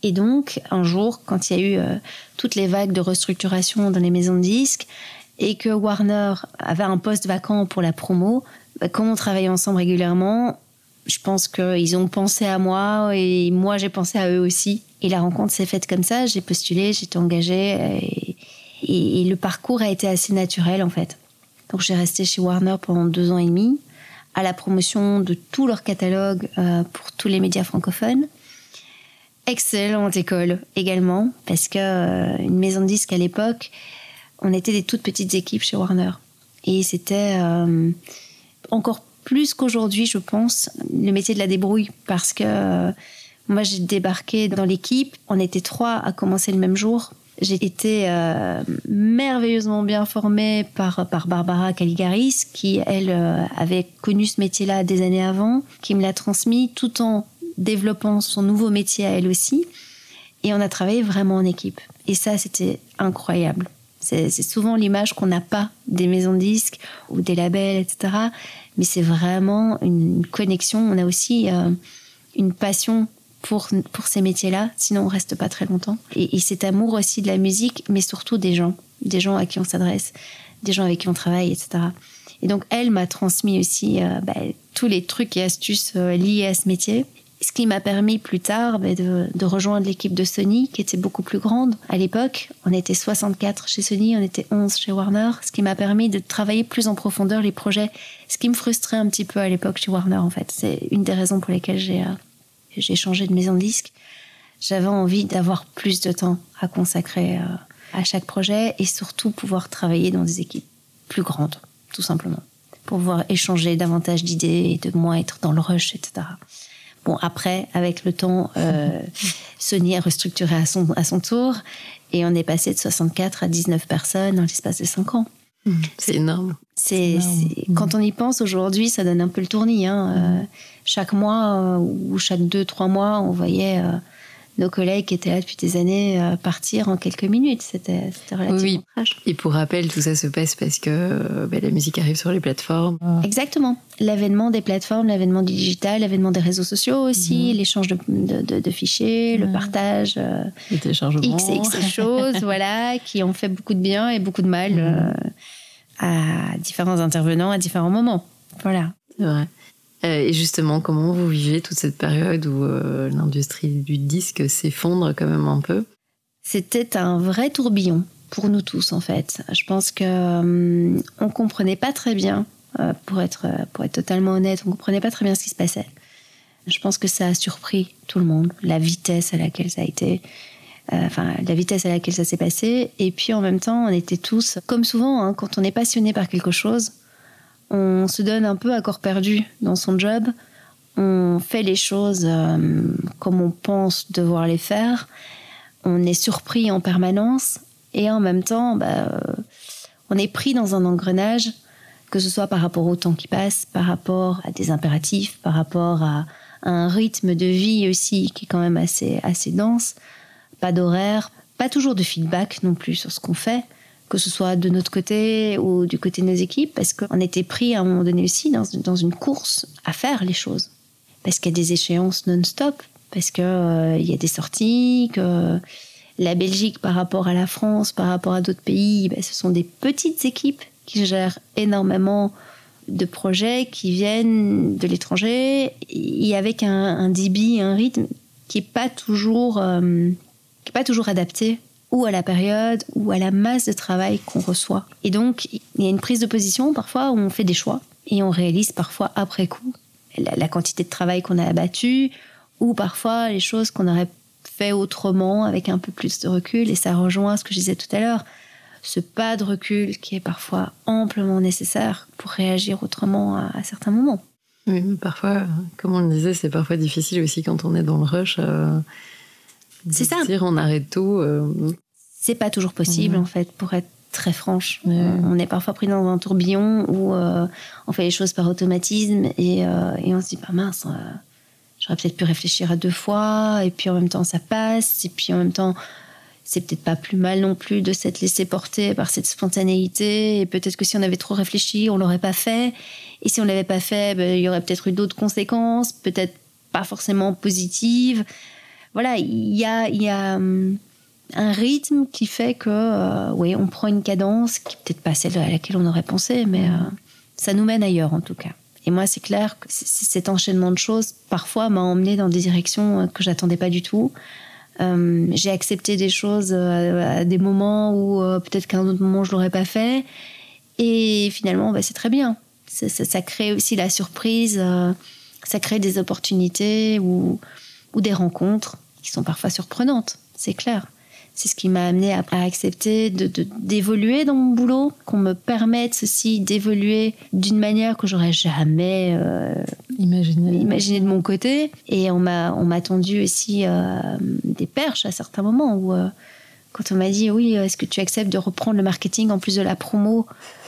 Et donc, un jour, quand il y a eu euh, toutes les vagues de restructuration dans les maisons de disques et que Warner avait un poste vacant pour la promo, bah, comme on travaillait ensemble régulièrement, je pense qu'ils ont pensé à moi et moi j'ai pensé à eux aussi. Et la rencontre s'est faite comme ça. J'ai postulé, j'étais engagée et, le parcours a été assez naturel en fait. Donc j'ai resté chez Warner pendant deux ans et demi à la promotion de tout leur catalogue euh, pour tous les médias francophones. Excellente école également parce que euh, une maison de disques à l'époque, on était des toutes petites équipes chez Warner et c'était euh, encore plus qu'aujourd'hui, je pense, le métier de la débrouille, parce que Moi, j'ai débarqué dans l'équipe. On était trois à commencer le même jour. J'ai été euh, merveilleusement bien formée par, par Barbara Caligaris, qui, elle, euh, avait connu ce métier-là des années avant, qui me l'a transmis tout en développant son nouveau métier à elle aussi. Et on a travaillé vraiment en équipe. Et ça, c'était incroyable. C'est souvent l'image qu'on n'a pas des maisons disques ou des labels, etc. Mais c'est vraiment une connexion. On a aussi euh, une passion pour, pour ces métiers-là, sinon on reste pas très longtemps. Et, cet amour aussi de la musique, mais surtout des gens, des gens à qui on s'adresse, des gens avec qui on travaille, etc. Et donc elle m'a transmis aussi euh, bah, tous les trucs et astuces euh, liés à ce métier. Ce qui m'a permis plus tard bah, de, de, rejoindre l'équipe de Sony, qui était beaucoup plus grande. À l'époque, on était 64 chez Sony, on était 11 chez Warner, ce qui m'a permis de travailler plus en profondeur les projets, ce qui me frustrait un petit peu à l'époque chez Warner, en fait. C'est une des raisons pour lesquelles j'ai euh, j'ai changé de maison de disque, j'avais envie d'avoir plus de temps à consacrer euh, à chaque projet et surtout pouvoir travailler dans des équipes plus grandes, tout simplement. Pour pouvoir échanger davantage d'idées et de moins être dans le rush, etc. Bon, après, avec le temps, euh, Sony a restructuré à son, à son tour et on est passé de 64 à 19 personnes dans l'espace de 5 ans. Mmh, c'est énorme. C'est quand on y pense aujourd'hui, ça donne un peu le tournis. Hein. Euh, chaque mois euh, ou chaque deux trois mois, on voyait euh, nos collègues qui étaient là depuis des années partir en quelques minutes. C'était relativement oui. Et pour rappel, tout ça se passe parce que bah, la musique arrive sur les plateformes. Exactement. L'avènement des plateformes, l'avènement du digital, l'avènement des réseaux sociaux aussi, mmh. l'échange de, de, de, fichiers, le mmh. partage, le téléchargement, x et x choses, voilà, qui ont fait beaucoup de bien et beaucoup de mal à différents intervenants à différents moments. Voilà. C'est vrai. Euh, et justement, comment vous vivez toute cette période où euh, l'industrie du disque s'effondre quand même un peu? C'était un vrai tourbillon pour nous tous en fait. Je pense que euh, on comprenait pas très bien, pour être pour être totalement honnête, on comprenait pas très bien ce qui se passait. Je pense que ça a surpris tout le monde, la vitesse à laquelle ça a été. Euh, enfin la vitesse à laquelle ça s'est passé. Et puis en même temps, on était tous, comme souvent, hein, quand on est passionné par quelque chose, on se donne un peu à corps perdu dans son job. On fait les choses euh, comme on pense devoir les faire. On est surpris en permanence et en même temps, bah, euh, on est pris dans un engrenage, que ce soit par rapport au temps qui passe, par rapport à des impératifs, par rapport à, un rythme de vie aussi qui est quand même assez dense pas d'horaire, pas toujours de feedback non plus sur ce qu'on fait, que ce soit de notre côté ou du côté de nos équipes, parce qu'on était pris à un moment donné aussi dans, une course à faire les choses. Parce qu'il y a des échéances non-stop, parce qu'il euh, y a des sorties, que la Belgique par rapport à la France, par rapport à d'autres pays, ben, ce sont des petites équipes qui gèrent énormément de projets qui viennent de l'étranger et avec un, un débit, un rythme qui est pas euh, qui n'est pas toujours adapté ou à la période ou à la masse de travail qu'on reçoit. Et donc, il y a une prise de position parfois où on fait des choix et on réalise parfois après coup la, quantité de travail qu'on a abattu ou parfois les choses qu'on aurait fait autrement avec un peu plus de recul. Et ça rejoint ce que je disais tout à l'heure, ce pas de recul qui est parfois amplement nécessaire pour réagir autrement à, certains moments. Oui, mais parfois, comme on le disait, c'est parfois difficile aussi quand on est dans le rush. Euh, c'est ça. Dire on arrête tout. Euh, c'est pas toujours possible, en fait, pour être très franche. On est parfois pris dans un tourbillon où euh, on fait les choses par automatisme et, euh, et on se dit, pas bah, mince, j'aurais peut-être pu réfléchir à deux fois, et puis en même temps, ça passe, et puis en même temps, c'est peut-être pas plus mal non plus de s'être laissé porter par cette spontanéité, et peut-être que si on avait trop réfléchi, on l'aurait pas fait, et si on l'avait pas fait, ben, il y aurait peut-être eu d'autres conséquences, peut-être pas forcément positives. Voilà, il y a, y a hum, un rythme qui fait que, euh, oui, on prend une cadence qui peut-être pas celle à laquelle on aurait pensé, mais euh, ça nous mène ailleurs en tout cas. Et moi, c'est clair que cet enchaînement de choses, parfois, m'a emmené dans des directions euh, que j'attendais pas du tout. J'ai accepté des choses à, des moments où peut-être qu'à un autre moment je l'aurais pas fait. Et finalement, bah, c'est très bien. Ça, crée aussi la surprise, ça crée des opportunités ou des rencontres qui sont parfois surprenantes, c'est clair. C'est ce qui m'a amené à, à accepter de, d'évoluer dans mon boulot, qu'on me permette aussi d'évoluer d'une manière que j'aurais jamais euh, Imaginez. imaginé de mon côté. Et on m'a, on m'a tendu aussi euh, des perches à certains moments où, euh, quand on m'a dit oui, est-ce que tu acceptes de reprendre le marketing en plus de la promo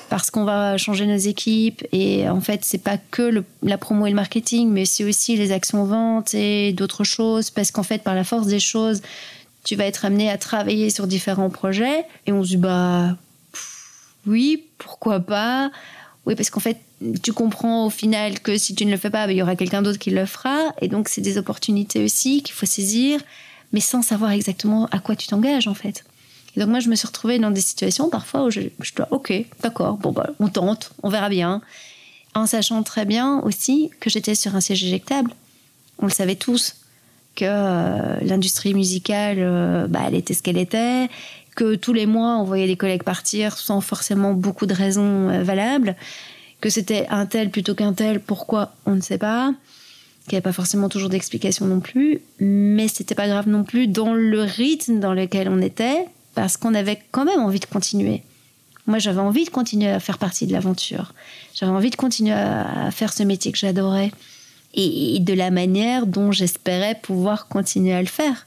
parce qu'on va changer nos équipes? Et en fait c'est pas que le- la promo et le marketing mais c'est aussi les actions ventes et d'autres choses parce qu'en fait par la force des choses tu vas être amené à travailler sur différents projets. Et on se dit bah oui pourquoi pas? Oui parce qu'en fait tu comprends au final que si tu ne le fais pas bah, il y aura quelqu'un d'autre qui le fera. Et donc c'est des opportunités aussi qu'il faut saisir mais sans savoir exactement à quoi tu t'engages en fait. Et donc moi, je me suis retrouvée dans des situations parfois où je, je dois, ok, d'accord, bon bah, on tente, on verra bien, en sachant très bien aussi que j'étais sur un siège éjectable. On le savait tous que euh, l'industrie musicale, euh, bah, elle était ce qu'elle était, que tous les mois, on voyait des collègues partir sans forcément beaucoup de raisons euh, valables, que c'était un tel plutôt qu'un tel, pourquoi, on ne sait pas qu'il n'y avait pas forcément toujours d'explication non plus, mais c'était pas grave non plus dans le rythme dans lequel on était, parce qu'on avait quand même envie de continuer. Moi, j'avais envie de continuer à faire partie de l'aventure. J'avais envie de continuer à faire ce métier que j'adorais. Et de la manière dont j'espérais pouvoir continuer à le faire.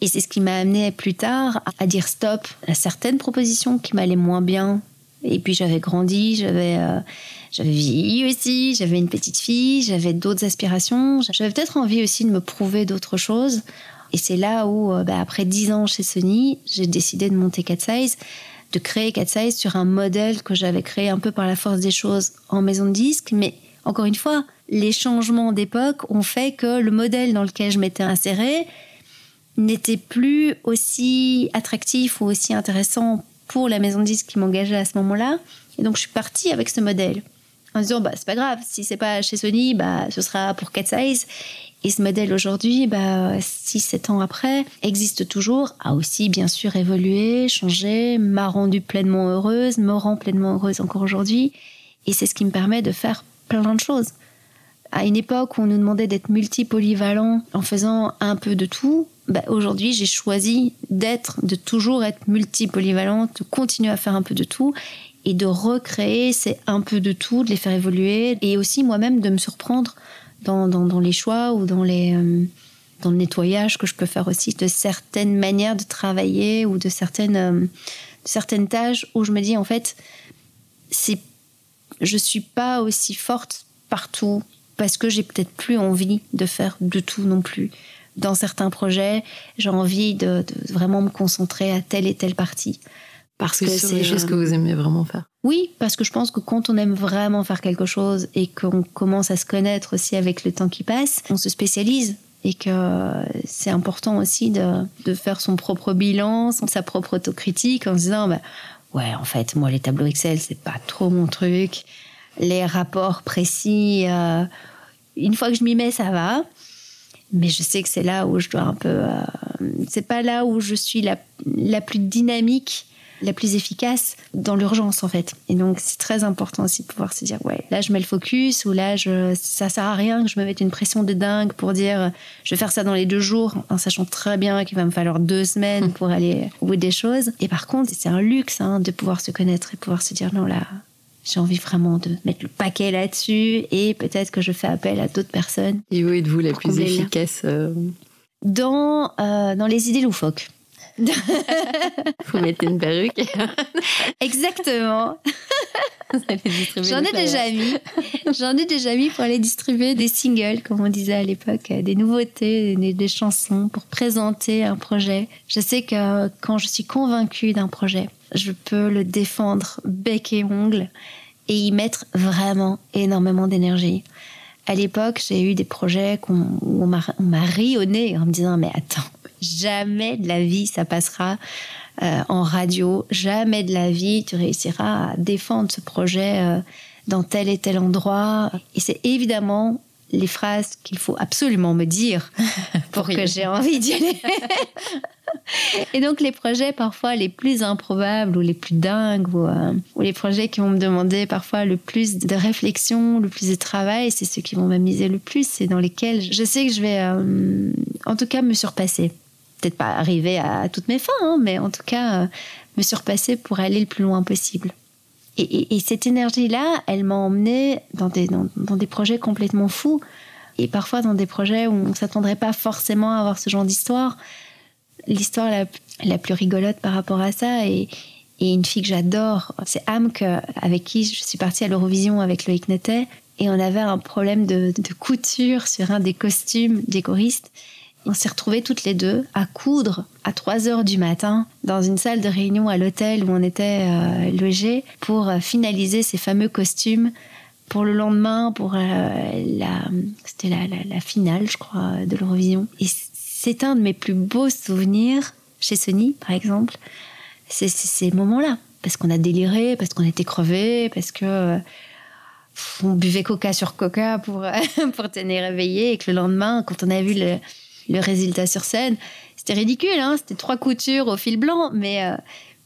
Et c'est ce qui m'a amené plus tard à dire stop à certaines propositions qui m'allaient moins bien. Et puis j'avais grandi, j'avais euh, j'avais vieilli aussi, j'avais une petite fille, j'avais d'autres aspirations. J'avais peut-être envie aussi de me prouver d'autres choses. Et c'est là où, euh, bah, après dix ans chez Sony, j'ai décidé de monter Cat Size, de créer Cat Size sur un modèle que j'avais créé un peu par la force des choses en maison de disque. Mais encore une fois, les changements d'époque ont fait que le modèle dans lequel je m'étais insérée n'était plus aussi attractif ou aussi intéressant pour la maison de disque qui m'engageait à ce moment-là. Et donc je suis partie avec ce modèle en disant bah c'est pas grave si c'est pas chez Sony bah ce sera pour Cat Size. Et ce modèle aujourd'hui bah 6 7 ans après existe toujours a aussi bien sûr évolué changé m'a rendue pleinement heureuse me rend pleinement heureuse encore aujourd'hui. Et c'est ce qui me permet de faire plein de choses à une époque où on nous demandait d'être multipolyvalent en faisant un peu de tout bah, aujourd'hui j'ai choisi d'être de toujours être multipolyvalente de continuer à faire un peu de tout et de recréer c'est un peu de tout, de les faire évoluer et aussi moi-même de me surprendre dans, dans, les choix ou dans, les, euh, dans le nettoyage que je peux faire aussi de certaines manières de travailler ou de certaines, euh, certaines tâches où je me dis en fait, c'est, je suis pas aussi forte partout parce que j'ai peut-être plus envie de faire de tout non plus. Dans certains projets, j'ai envie de, de vraiment me concentrer à telle et telle partie parce que c'est les choses euh, que vous aimez vraiment faire. oui, parce que je pense que quand on aime vraiment faire quelque chose et qu'on commence à se connaître aussi avec le temps qui passe, on se spécialise et que c'est important aussi de, de faire son propre bilan, sa propre autocritique en se disant bah, ouais en fait moi les tableaux Excel c'est pas trop mon truc, les rapports précis euh, une fois que je m'y mets ça va, mais je sais que c'est là où je dois un peu euh, c'est pas là où je suis la, la plus dynamique la plus efficace dans l'urgence en fait. Et donc c'est très important aussi de pouvoir se dire ouais là je mets le focus ou là je ça sert à rien que je me mette une pression de dingue pour dire je vais faire ça dans les deux jours en sachant très bien qu'il va me falloir deux semaines pour aller au bout des choses. Et par contre c'est un luxe hein, de pouvoir se connaître et pouvoir se dire non là j'ai envie vraiment de mettre le paquet là-dessus et peut-être que je fais appel à d'autres personnes Et où êtes-vous la plus efficace euh, dans euh, dans les idées loufoques. Vous mettez une perruque Exactement. J'en ai déjà mis. J'en ai déjà mis pour aller distribuer des singles, comme on disait à l'époque, euh, des nouveautés, des, des chansons pour présenter un projet. Je sais que quand je suis convaincue d'un projet, je peux le défendre bec et ongle et y mettre vraiment énormément d'énergie. À l'époque, j'ai eu des projets qu'on- où on m'a on m'a ri au nez en me disant mais attends, jamais de la vie ça passera euh, en radio, jamais de la vie tu réussiras à défendre ce projet euh, dans tel et tel endroit. Et c'est évidemment les phrases qu'il faut absolument me dire pour que j'ai envie d'y aller. Et donc les projets parfois les plus improbables ou les plus dingues ou, euh, ou les projets qui vont me demander parfois le plus de réflexion, le plus de travail, c'est ceux qui vont m'amuser le plus, c'est dans lesquels je sais que je vais euh, en tout cas me surpasser. Peut-être pas arriver à, toutes mes fins, hein, mais en tout cas, euh, me surpasser pour aller le plus loin possible. Et, cette énergie-là, elle m'a emmenée dans des, dans, des projets complètement fous. Et parfois dans des projets où on ne s'attendrait pas forcément à avoir ce genre d'histoire. L'histoire la, la, plus rigolote par rapport à ça, et, et une fille que j'adore, c'est Amk, avec qui je suis partie à l'Eurovision avec Loïc Nettet. Et on avait un problème de, de couture sur un des costumes des choristes. On s'est retrouvés toutes les deux à coudre à 3 heures du matin dans une salle de réunion à l'hôtel où on était euh, logés pour euh, finaliser ces fameux costumes pour le lendemain, pour euh, la, c'était la, finale, je crois, de l'Eurovision. Et c'est un de mes plus beaux souvenirs chez Sony, par exemple. C'est ces moments-là. Parce qu'on a déliré, parce qu'on était crevés, parce que on buvait coca sur coca pour, pour tenir réveillé et que le lendemain, quand on a vu le, le résultat sur scène. C'était ridicule, hein c'était trois coutures au fil blanc, mais, euh,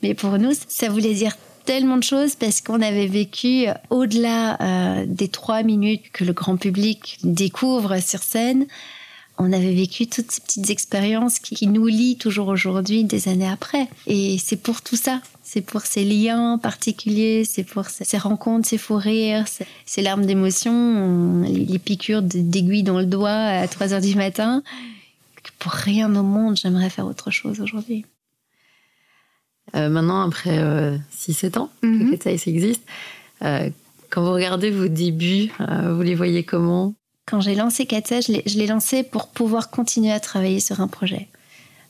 mais pour nous, ça voulait dire tellement de choses parce qu'on avait vécu au-delà euh, des trois minutes que le grand public découvre sur scène. On avait vécu toutes ces petites expériences qui, qui nous lient toujours aujourd'hui, des années après. Et c'est pour tout ça c'est pour ces liens particuliers, c'est pour ces rencontres, ces fous rires, ces larmes d'émotion, les piqûres d'aiguilles dans le doigt à 3 heures du matin pour rien au monde, j'aimerais faire autre chose aujourd'hui. Euh, maintenant, après 6-7 euh, ans que mm existe, euh, quand vous regardez vos débuts, vous les voyez comment? Quand j'ai lancé Cat je l'ai lancé pour pouvoir continuer à travailler sur un projet.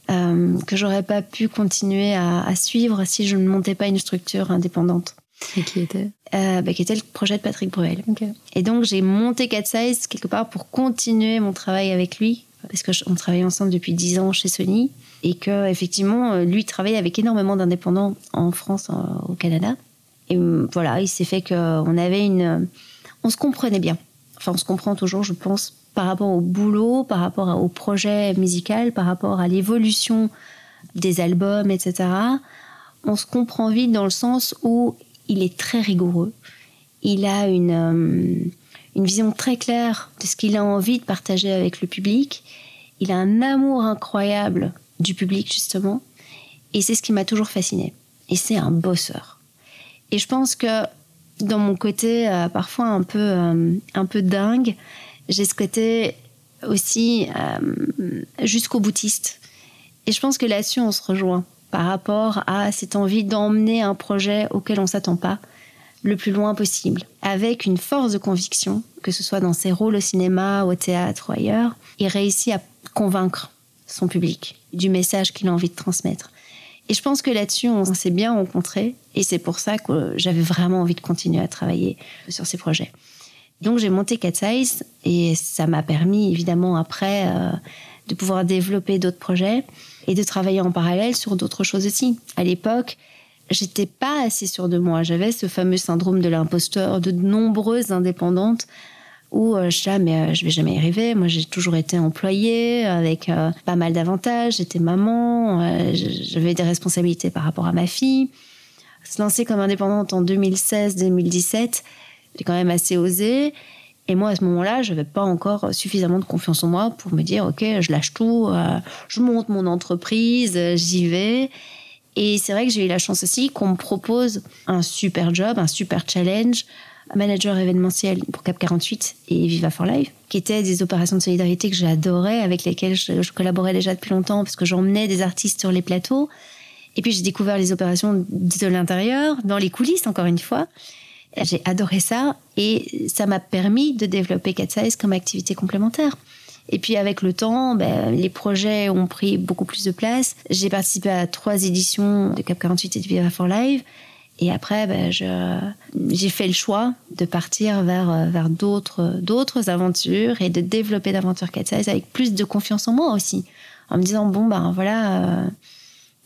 que j'aurais pas pu continuer à, suivre si je ne montais pas une structure indépendante. Et qui était? Bah, Qui était le projet de Patrick Bruel. Et donc j'ai monté Cat quelque part pour continuer mon travail avec lui, parce qu'on travaille ensemble depuis 10 ans chez Sony et que effectivement euh, lui travaille avec énormément d'indépendants en France, au Canada. Et euh, voilà, il s'est fait qu'on avait une, on se comprenait bien. Enfin, on se comprend toujours, je pense, par rapport au boulot, par rapport au projet musical, par rapport à l'évolution des albums, etc. On se comprend vite dans le sens où il est très rigoureux. Il a une euh, une vision très claire de ce qu'il a envie de partager avec le public. Il a un amour incroyable du public, justement. Et c'est ce qui m'a toujours fasciné. Et c'est un bosseur. Et je pense que dans mon côté euh, parfois un peu, euh, un peu dingue, j'ai ce côté aussi euh, jusqu'au boutiste. Et je pense que là-dessus, on se rejoint par rapport à cette envie d'emmener un projet auquel on s'attend pas, le plus loin possible, avec une force de conviction, que ce soit dans ses rôles au cinéma, au théâtre ou ailleurs, il réussit à convaincre son public du message qu'il a envie de transmettre. Et je pense que là-dessus, on s'est bien rencontrés, et c'est pour ça que j'avais vraiment envie de continuer à travailler sur ces projets. Donc j'ai monté Cat Size, et ça m'a permis évidemment après euh, de pouvoir développer d'autres projets et de travailler en parallèle sur d'autres choses aussi. À l'époque, j'étais pas assez sûre de moi. J'avais ce fameux syndrome de l'imposteur de nombreuses indépendantes où euh, je mais euh, je vais jamais y arriver. Moi, j'ai toujours été employée avec euh, pas mal d'avantages. J'étais maman, j'avais des responsabilités par rapport à ma fille. Se lancer comme indépendante en 2016-2017, j'ai quand même assez osé. Et moi, à ce moment-là, je n'avais pas encore suffisamment de confiance en moi pour me dire, OK, je lâche tout, je monte mon entreprise, j'y vais. Et c'est vrai que j'ai eu la chance aussi qu'on me propose un super job, un super challenge, manager événementiel pour Cap 48 et Viva for Life, qui étaient des opérations de solidarité que j'adorais, avec lesquelles je, collaborais déjà depuis longtemps parce que j'emmenais des artistes sur les plateaux. Et puis j'ai découvert les opérations de l'intérieur, dans les coulisses encore une fois. J'ai adoré ça et ça m'a permis de développer Cat Size comme activité complémentaire. Et puis avec le temps, ben, les projets ont pris beaucoup plus de place. J'ai participé à trois éditions de Cap 48 et de Viva for Live. Et après, ben, j'ai fait le choix de partir vers, vers d'autres, d'autres aventures et de développer d'aventures 4 size avec plus de confiance en moi aussi. En me disant, bon, ben voilà, euh,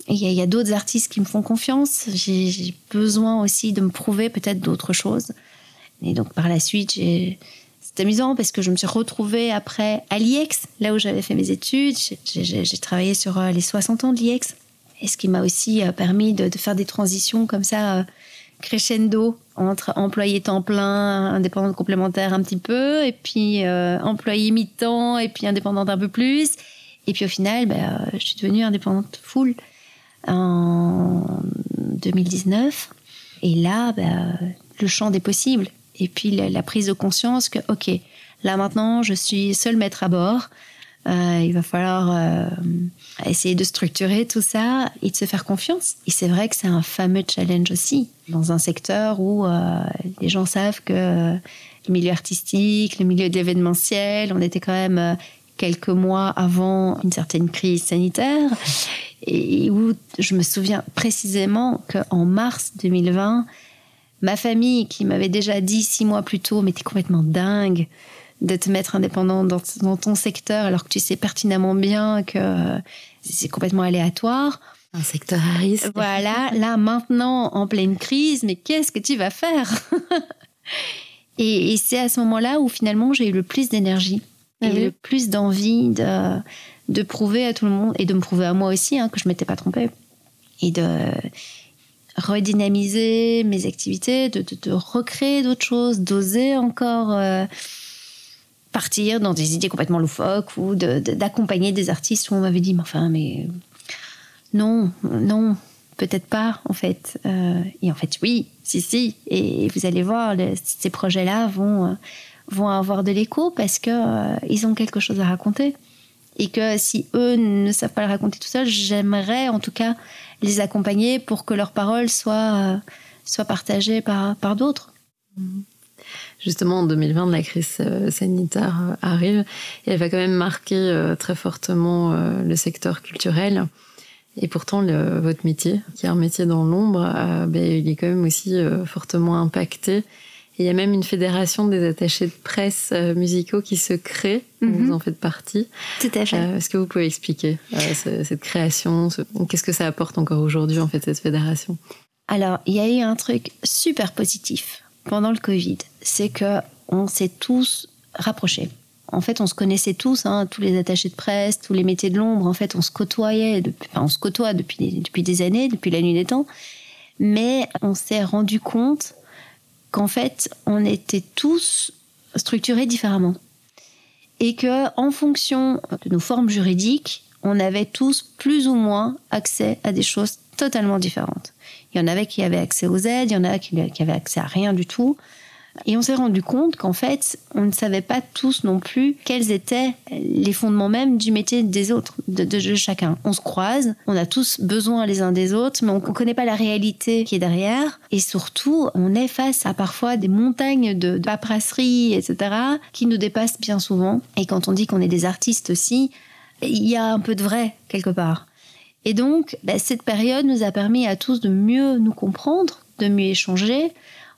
il y a, y a d'autres artistes qui me font confiance. J'ai besoin aussi de me prouver peut-être d'autres choses. Et donc par la suite, j'ai c'est amusant parce que je me suis retrouvée après à l'IEX, là où j'avais fait mes études. J'ai travaillé sur euh, les 60 ans de l'IEX. Et ce qui m'a aussi euh, permis de, faire des transitions comme ça, euh, crescendo, entre employé temps plein, indépendante complémentaire un petit peu, et puis employé mi-temps, et puis indépendante un peu plus. Et puis au final, bah, je suis devenue indépendante full en 2019. Et là, bah, le champ des possibles. Et puis la, prise de conscience que, OK, là maintenant, je suis seule maître à bord. Euh, il va falloir euh, essayer de structurer tout ça et de se faire confiance. Et c'est vrai que c'est un fameux challenge aussi, dans un secteur où euh, les gens savent que le milieu artistique, le milieu de on était quand même quelques mois avant une certaine crise sanitaire et où je me souviens précisément qu'en mars 2020, ma famille qui m'avait déjà dit six mois plus tôt, mais t'es complètement dingue de te mettre indépendant dans, dans, ton secteur alors que tu sais pertinemment bien que c'est complètement aléatoire. Un secteur à risque. Voilà, là maintenant en pleine crise, mais qu'est-ce que tu vas faire? Et, et c'est à ce moment-là où finalement j'ai eu le plus d'énergie ah et le plus d'envie de, de prouver à tout le monde et de me prouver à moi aussi hein, que je m'étais pas trompée et de redynamiser mes activités, de, de, recréer d'autres choses, d'oser encore euh, partir dans des idées complètement loufoques ou d'accompagner de, des artistes où on m'avait dit mais enfin mais non non peut-être pas en fait. Euh, et en fait oui si si. Et vous allez voir ces projets là vont euh, vont avoir de l'écho parce que euh, ils ont quelque chose à raconter. Et que si eux ne savent pas le raconter tout seuls j'aimerais en tout cas les accompagner pour que leurs paroles soient euh, partagées par par d'autres. Justement en 2020 la crise euh, sanitaire euh, arrive et elle va quand même marquer très fortement le secteur culturel. Et pourtant le, votre métier qui est un métier dans l'ombre ben, il est quand même aussi fortement impacté il y a même une fédération des attachés de presse euh, musicaux qui se crée mm -hmm. vous en faites partie tout à fait euh, est-ce que vous pouvez expliquer euh, ce, cette création ce... qu'est-ce que ça apporte encore aujourd'hui en fait cette fédération? Alors il y a eu un truc super positif pendant le Covid, c'est que on s'est tous rapprochés. En fait, on se connaissait tous, hein, tous les attachés de presse, tous les métiers de l'ombre. En fait, on se côtoyait, depuis, enfin, on se côtoie depuis, depuis des années, depuis la nuit des temps. Mais on s'est rendu compte qu'en fait, on était tous structurés différemment. Et que, en fonction de nos formes juridiques, on avait tous plus ou moins accès à des choses totalement différentes. Il y en avait qui avaient accès aux aides, il y en a qui, qui avaient accès à rien du tout. Et on s'est rendu compte qu'en fait, on ne savait pas tous non plus quels étaient les fondements même du métier des autres, de, chacun. On se croise, on a tous besoin les uns des autres, mais on ne connaît pas la réalité qui est derrière. Et surtout, on est face à parfois des montagnes de, de etc., qui nous dépassent bien souvent. Et quand on dit qu'on est des artistes aussi, il y a un peu de vrai quelque part. Et donc, bah, cette période nous a permis à tous de mieux nous comprendre, de mieux échanger.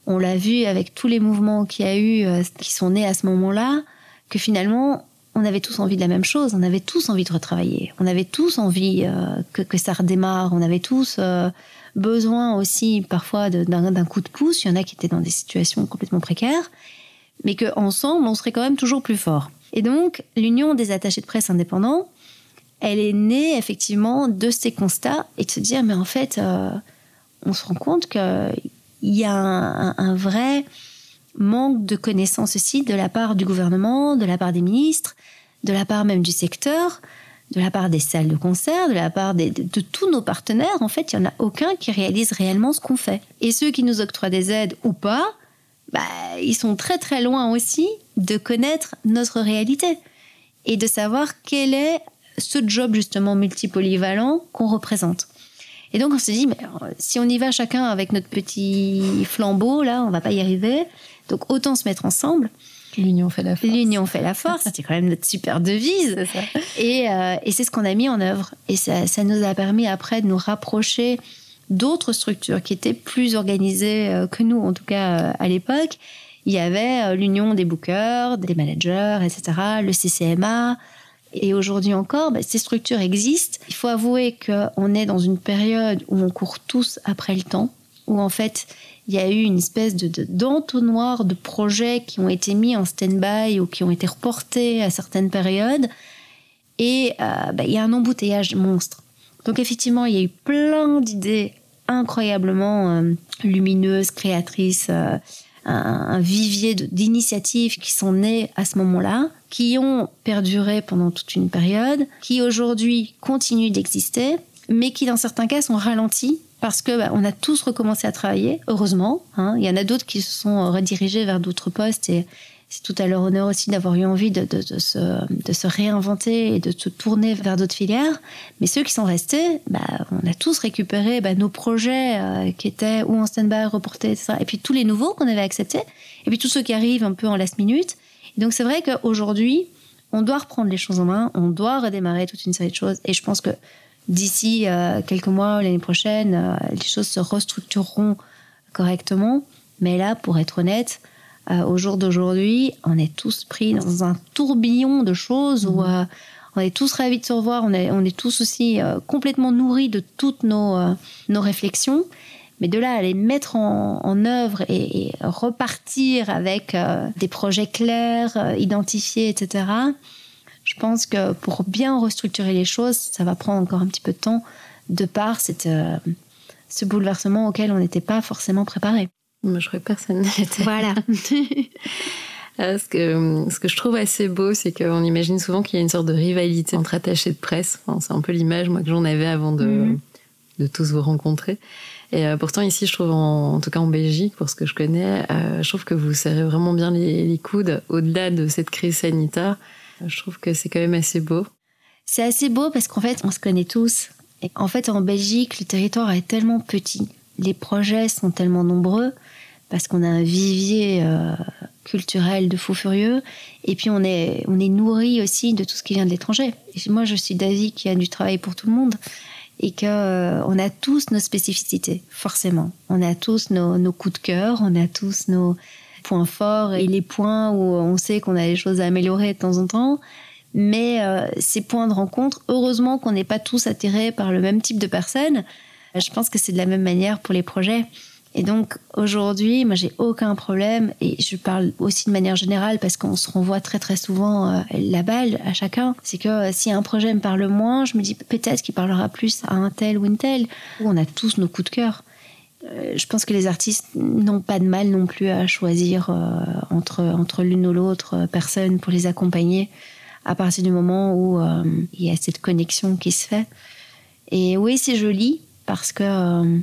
On l'a vu avec tous les mouvements qu'il y a eu, euh, qui sont nés à ce moment-là, que finalement, on avait tous envie de la même chose. On avait tous envie de retravailler. On avait tous envie euh, que, ça redémarre. On avait tous euh, besoin aussi parfois d'un coup de pouce. Il y en a qui étaient dans des situations complètement précaires, mais qu'ensemble, on serait quand même toujours plus fort. Et donc, l'Union des attachés de presse indépendants, elle est née effectivement de ces constats et de se dire mais en fait on se rend compte que il y a un, vrai manque de connaissances aussi de la part du gouvernement de la part des ministres de la part même du secteur de la part des salles de concert de la part de, tous nos partenaires en fait il y en a aucun qui réalise réellement ce qu'on fait et ceux qui nous octroient des aides ou pas bah, ils sont très très loin aussi de connaître notre réalité et de savoir quelle est ce job justement multipolyvalent qu'on représente. Et donc on se dit mais si on y va chacun avec notre petit flambeau là, on va pas y arriver. Donc autant se mettre ensemble. L'union fait la force. L'union fait la force, c'était quand même notre super devise. Et, euh, et c'est ce qu'on a mis en œuvre. Et ça, ça nous a permis après de nous rapprocher d'autres structures qui étaient plus organisées euh, que nous, en tout cas euh, à l'époque. Il y avait euh, l'union des bookers, des managers, etc., le CCMA, Et aujourd'hui encore, bah, ces structures existent. Il faut avouer qu'on est dans une période où on court tous après le temps, où en fait, il y a eu une espèce d'entonnoir de, projets qui ont été mis en stand-by ou qui ont été reportés à certaines périodes. Et euh, bah, il y a un embouteillage monstre. Donc effectivement, il y a eu plein d'idées incroyablement euh, lumineuses, créatrices, euh, un, vivier d'initiatives qui sont nées à ce moment-là, qui ont perduré pendant toute une période, qui aujourd'hui continuent d'exister, mais qui dans certains cas sont ralentis parce que bah, on a tous recommencé à travailler, heureusement. hein. Il y en a d'autres qui se sont redirigés vers d'autres postes et c'est tout à leur honneur aussi d'avoir eu envie de, de- se, de se réinventer et de se tourner vers d'autres filières. Mais ceux qui sont restés, bah, on a tous récupéré bah, nos projets euh, qui étaient ou en stand-by, reportés, etc. Et puis tous les nouveaux qu'on avait acceptés. Et puis tous ceux qui arrivent un peu en last minute. Et donc c'est vrai qu'aujourd'hui, on doit reprendre les choses en main, on doit redémarrer toute une série de choses. Et je pense que d'ici euh, quelques mois, l'année prochaine, euh, les choses se restructureront correctement. Mais là, pour être honnête, euh, au jour d'aujourd'hui, on est tous pris dans un tourbillon de choses où euh, on est tous ravis de se revoir, on est, on est tous aussi euh, complètement nourris de toutes nos, nos réflexions. Mais de là à les mettre en, en œuvre et, et repartir avec des projets clairs, identifiés, etc., je pense que pour bien restructurer les choses, ça va prendre encore un petit peu de temps de par cette, ce bouleversement auquel on n'était pas forcément préparé. Moi, je crois que personne n'était. Voilà. Euh, Ce que, ce que je trouve assez beau, c'est qu'on imagine souvent qu'il y a une sorte de rivalité entre attachés de presse. Enfin, c'est un peu l'image moi que j'en avais avant de, Mhm. de tous vous rencontrer. Et euh, pourtant ici, je trouve, en, en tout cas en Belgique, pour ce que je connais, euh, je trouve que vous serrez vraiment bien les, les coudes au-delà de cette crise sanitaire. Je trouve que c'est quand même assez beau. C'est assez beau parce qu'en fait, on se connaît tous. Et en fait, en Belgique, le territoire est tellement petit. Les projets sont tellement nombreux parce qu'on a un vivier euh, culturel de fous furieux. Et puis, on est, on est nourri aussi de tout ce qui vient de l'étranger. Moi, je suis d'avis qu'il y a du travail pour tout le monde et que euh, on a tous nos spécificités, forcément. On a tous nos, nos coups de cœur, on a tous nos points forts et les points où on sait qu'on a des choses à améliorer de temps en temps. Mais euh, ces points de rencontre, heureusement qu'on n'est pas tous attirés par le même type de personnes. Je pense que c'est de la même manière pour les projets. Et donc aujourd'hui, moi j'ai aucun problème et je parle aussi de manière générale parce qu'on se renvoie très très souvent euh, la balle à chacun. C'est que euh, si un projet me parle moins, je me dis peut-être qu'il parlera plus à un tel ou une telle. On a tous nos coups de cœur. Euh, je pense que les artistes n'ont pas de mal non plus à choisir euh, entre, entre l'une ou l'autre euh, personne pour les accompagner à partir du moment où euh, il y a cette connexion qui se fait. Et oui, c'est joli parce que euh,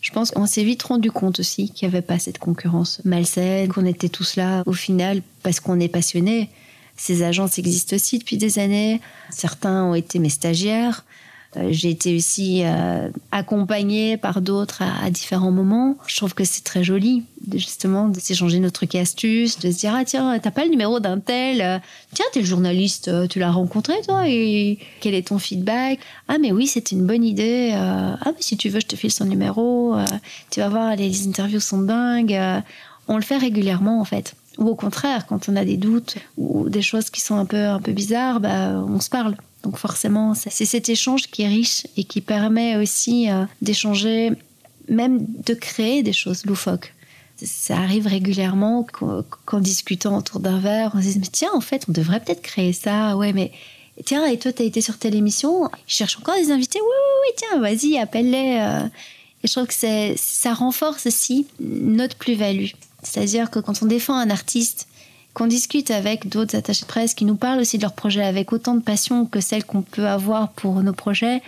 je pense qu'on s'est vite rendu compte aussi qu'il n'y avait pas cette concurrence malsaine, qu'on était tous là au final parce qu'on est passionnés. Ces agences existent aussi depuis des années. Certains ont été mes stagiaires. Euh, J'ai été aussi euh, accompagnée par d'autres à, différents moments. Je trouve que c'est très joli, justement, de s'échanger nos trucs et astuces, de se dire Ah, tiens, t'as pas le numéro d'un tel euh, Tiens, t'es le journaliste, tu l'as rencontré, toi Et quel est ton feedback? Ah, mais oui, c'était une bonne idée. ah, mais si tu veux, je te file son numéro. tu vas voir, les, interviews sont dingues. on le fait régulièrement, en fait. Ou au contraire, quand on a des doutes ou des choses qui sont un peu, un peu bizarres, bah, on se parle. Donc forcément, c'est cet échange qui est riche et qui permet aussi euh, d'échanger, même de créer des choses loufoques. Ça arrive régulièrement qu'en discutant autour d'un verre, on se dit, mais tiens, en fait, on devrait peut-être créer ça. Ouais, mais tiens, et toi, t'as été sur telle émission, je cherche encore des invités. Oui, oui, oui, tiens, vas-y, appelle-les. euh. Et je trouve que ça renforce aussi notre plus-value. C'est-à-dire que quand on défend un artiste, qu'on discute avec d'autres attachés de presse qui nous parlent aussi de leurs projets avec autant de passion que celle qu'on peut avoir pour nos projets,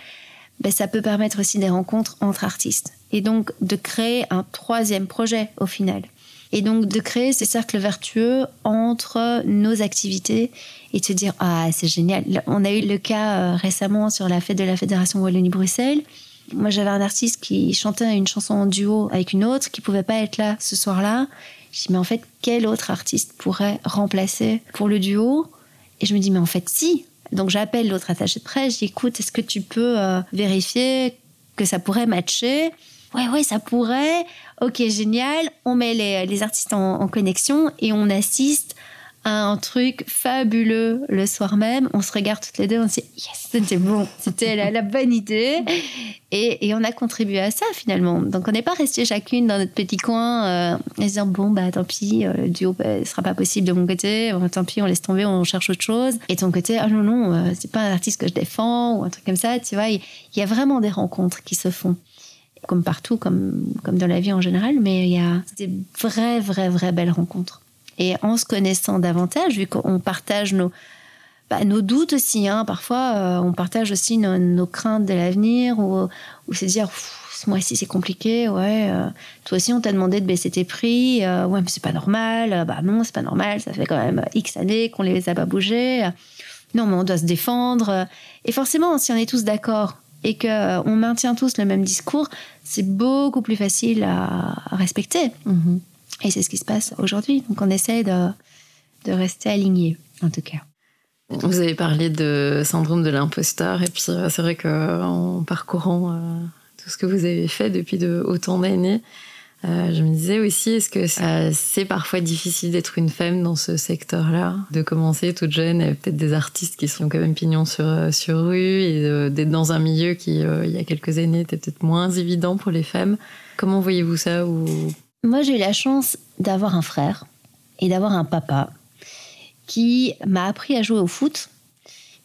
ben, ça peut permettre aussi des rencontres entre artistes. Et donc de créer un troisième projet au final. Et donc de créer ces cercles vertueux entre nos activités et de se dire ah c'est génial. On a eu le cas euh, récemment sur la fête de la Fédération Wallonie-Bruxelles. Moi j'avais un artiste qui chantait une chanson en duo avec une autre qui pouvait pas être là ce soir-là. Je dis mais en fait quel autre artiste pourrait remplacer pour le duo? Et je me dis mais en fait si. Donc j'appelle l'autre attaché de presse. Je dis écoute est-ce que tu peux euh, vérifier que ça pourrait matcher? Ouais, ouais, ça pourrait. Ok, génial. On met les, les artistes en, connexion et on assiste un truc fabuleux le soir même. On se regarde toutes les deux, on se dit yes, c'était bon, c'était la, la bonne idée. Et, et on a contribué à ça finalement. Donc on n'est pas resté chacune dans notre petit coin euh, en disant bon, bah tant pis, euh, le duo bah, ne sera pas possible de mon côté. Bon, tant pis, on laisse tomber, on cherche autre chose. Et ton côté, ah non, non, euh, c'est pas un artiste que je défends ou un truc comme ça. Tu vois, il il y a vraiment des rencontres qui se font. comme partout, comme, comme dans la vie en général, mais il y a des vraies, vraies, vraies belles rencontres. Et en se connaissant davantage, vu qu'on partage nos, bah, nos doutes aussi, hein, parfois euh, on partage aussi nos, craintes de l'avenir, ou, ou se dire, ce mois-ci c'est compliqué, ouais, euh, toi aussi on t'a demandé de baisser tes prix, euh, ouais, mais c'est pas normal, bah non, c'est pas normal, ça fait quand même X années qu'on les a pas bougés, non, mais on doit se défendre. Et forcément, si on est tous d'accord et qu'on on maintient tous le même discours, c'est beaucoup plus facile à, respecter. Mhm. Et c'est ce qui se passe aujourd'hui. Donc on essaie de, de rester aligné, en tout cas. Vous avez parlé de syndrome de l'imposteur, et puis euh, c'est vrai qu'en parcourant euh, tout ce que vous avez fait depuis de autant d'années, euh, je me disais aussi, est-ce que c'est parfois difficile d'être une femme dans ce secteur-là, de commencer toute jeune, et peut-être des artistes qui sont quand même pignons sur, sur rue, et d'être dans un milieu qui, il y a quelques années, était peut-être moins évident pour les femmes. Comment voyez-vous ça ou... Moi, j'ai eu la chance d'avoir un frère et d'avoir un papa qui m'a appris à jouer au foot,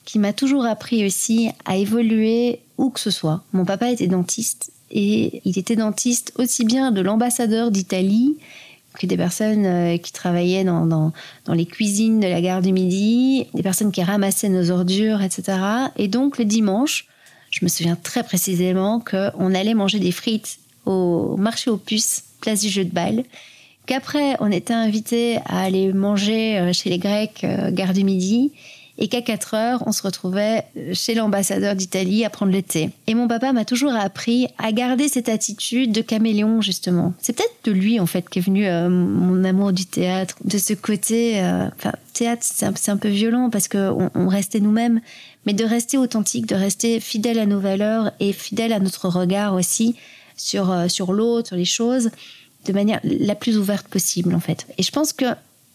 qui m'a toujours appris aussi à évoluer où que ce soit. Mon papa était dentiste et il était dentiste aussi bien de l'ambassadeur d'Italie que des personnes euh, qui travaillaient dans, dans, dans les cuisines de la gare du Midi, des personnes qui ramassaient nos ordures, etc. Et donc le dimanche, je me souviens très précisément qu'on allait manger des frites au marché aux puces, place du jeu de balle, qu'après on était invité à aller manger euh, chez les Grecs, euh, gare du Midi, et qu'à 4 heures, on se retrouvait chez l'ambassadeur d'Italie à prendre le thé. Et mon papa m'a toujours appris à garder cette attitude de caméléon, justement. C'est peut-être de lui, en fait, qu'est venu euh, mon amour du théâtre, de ce côté... euh, Enfin, théâtre, c'est un, c'est un peu violent parce qu'on on restait nous-mêmes, mais de rester authentique, de rester fidèle à nos valeurs et fidèle à notre regard aussi sur, euh, sur l'autre, sur les choses, de manière la plus ouverte possible, en fait. Et je pense que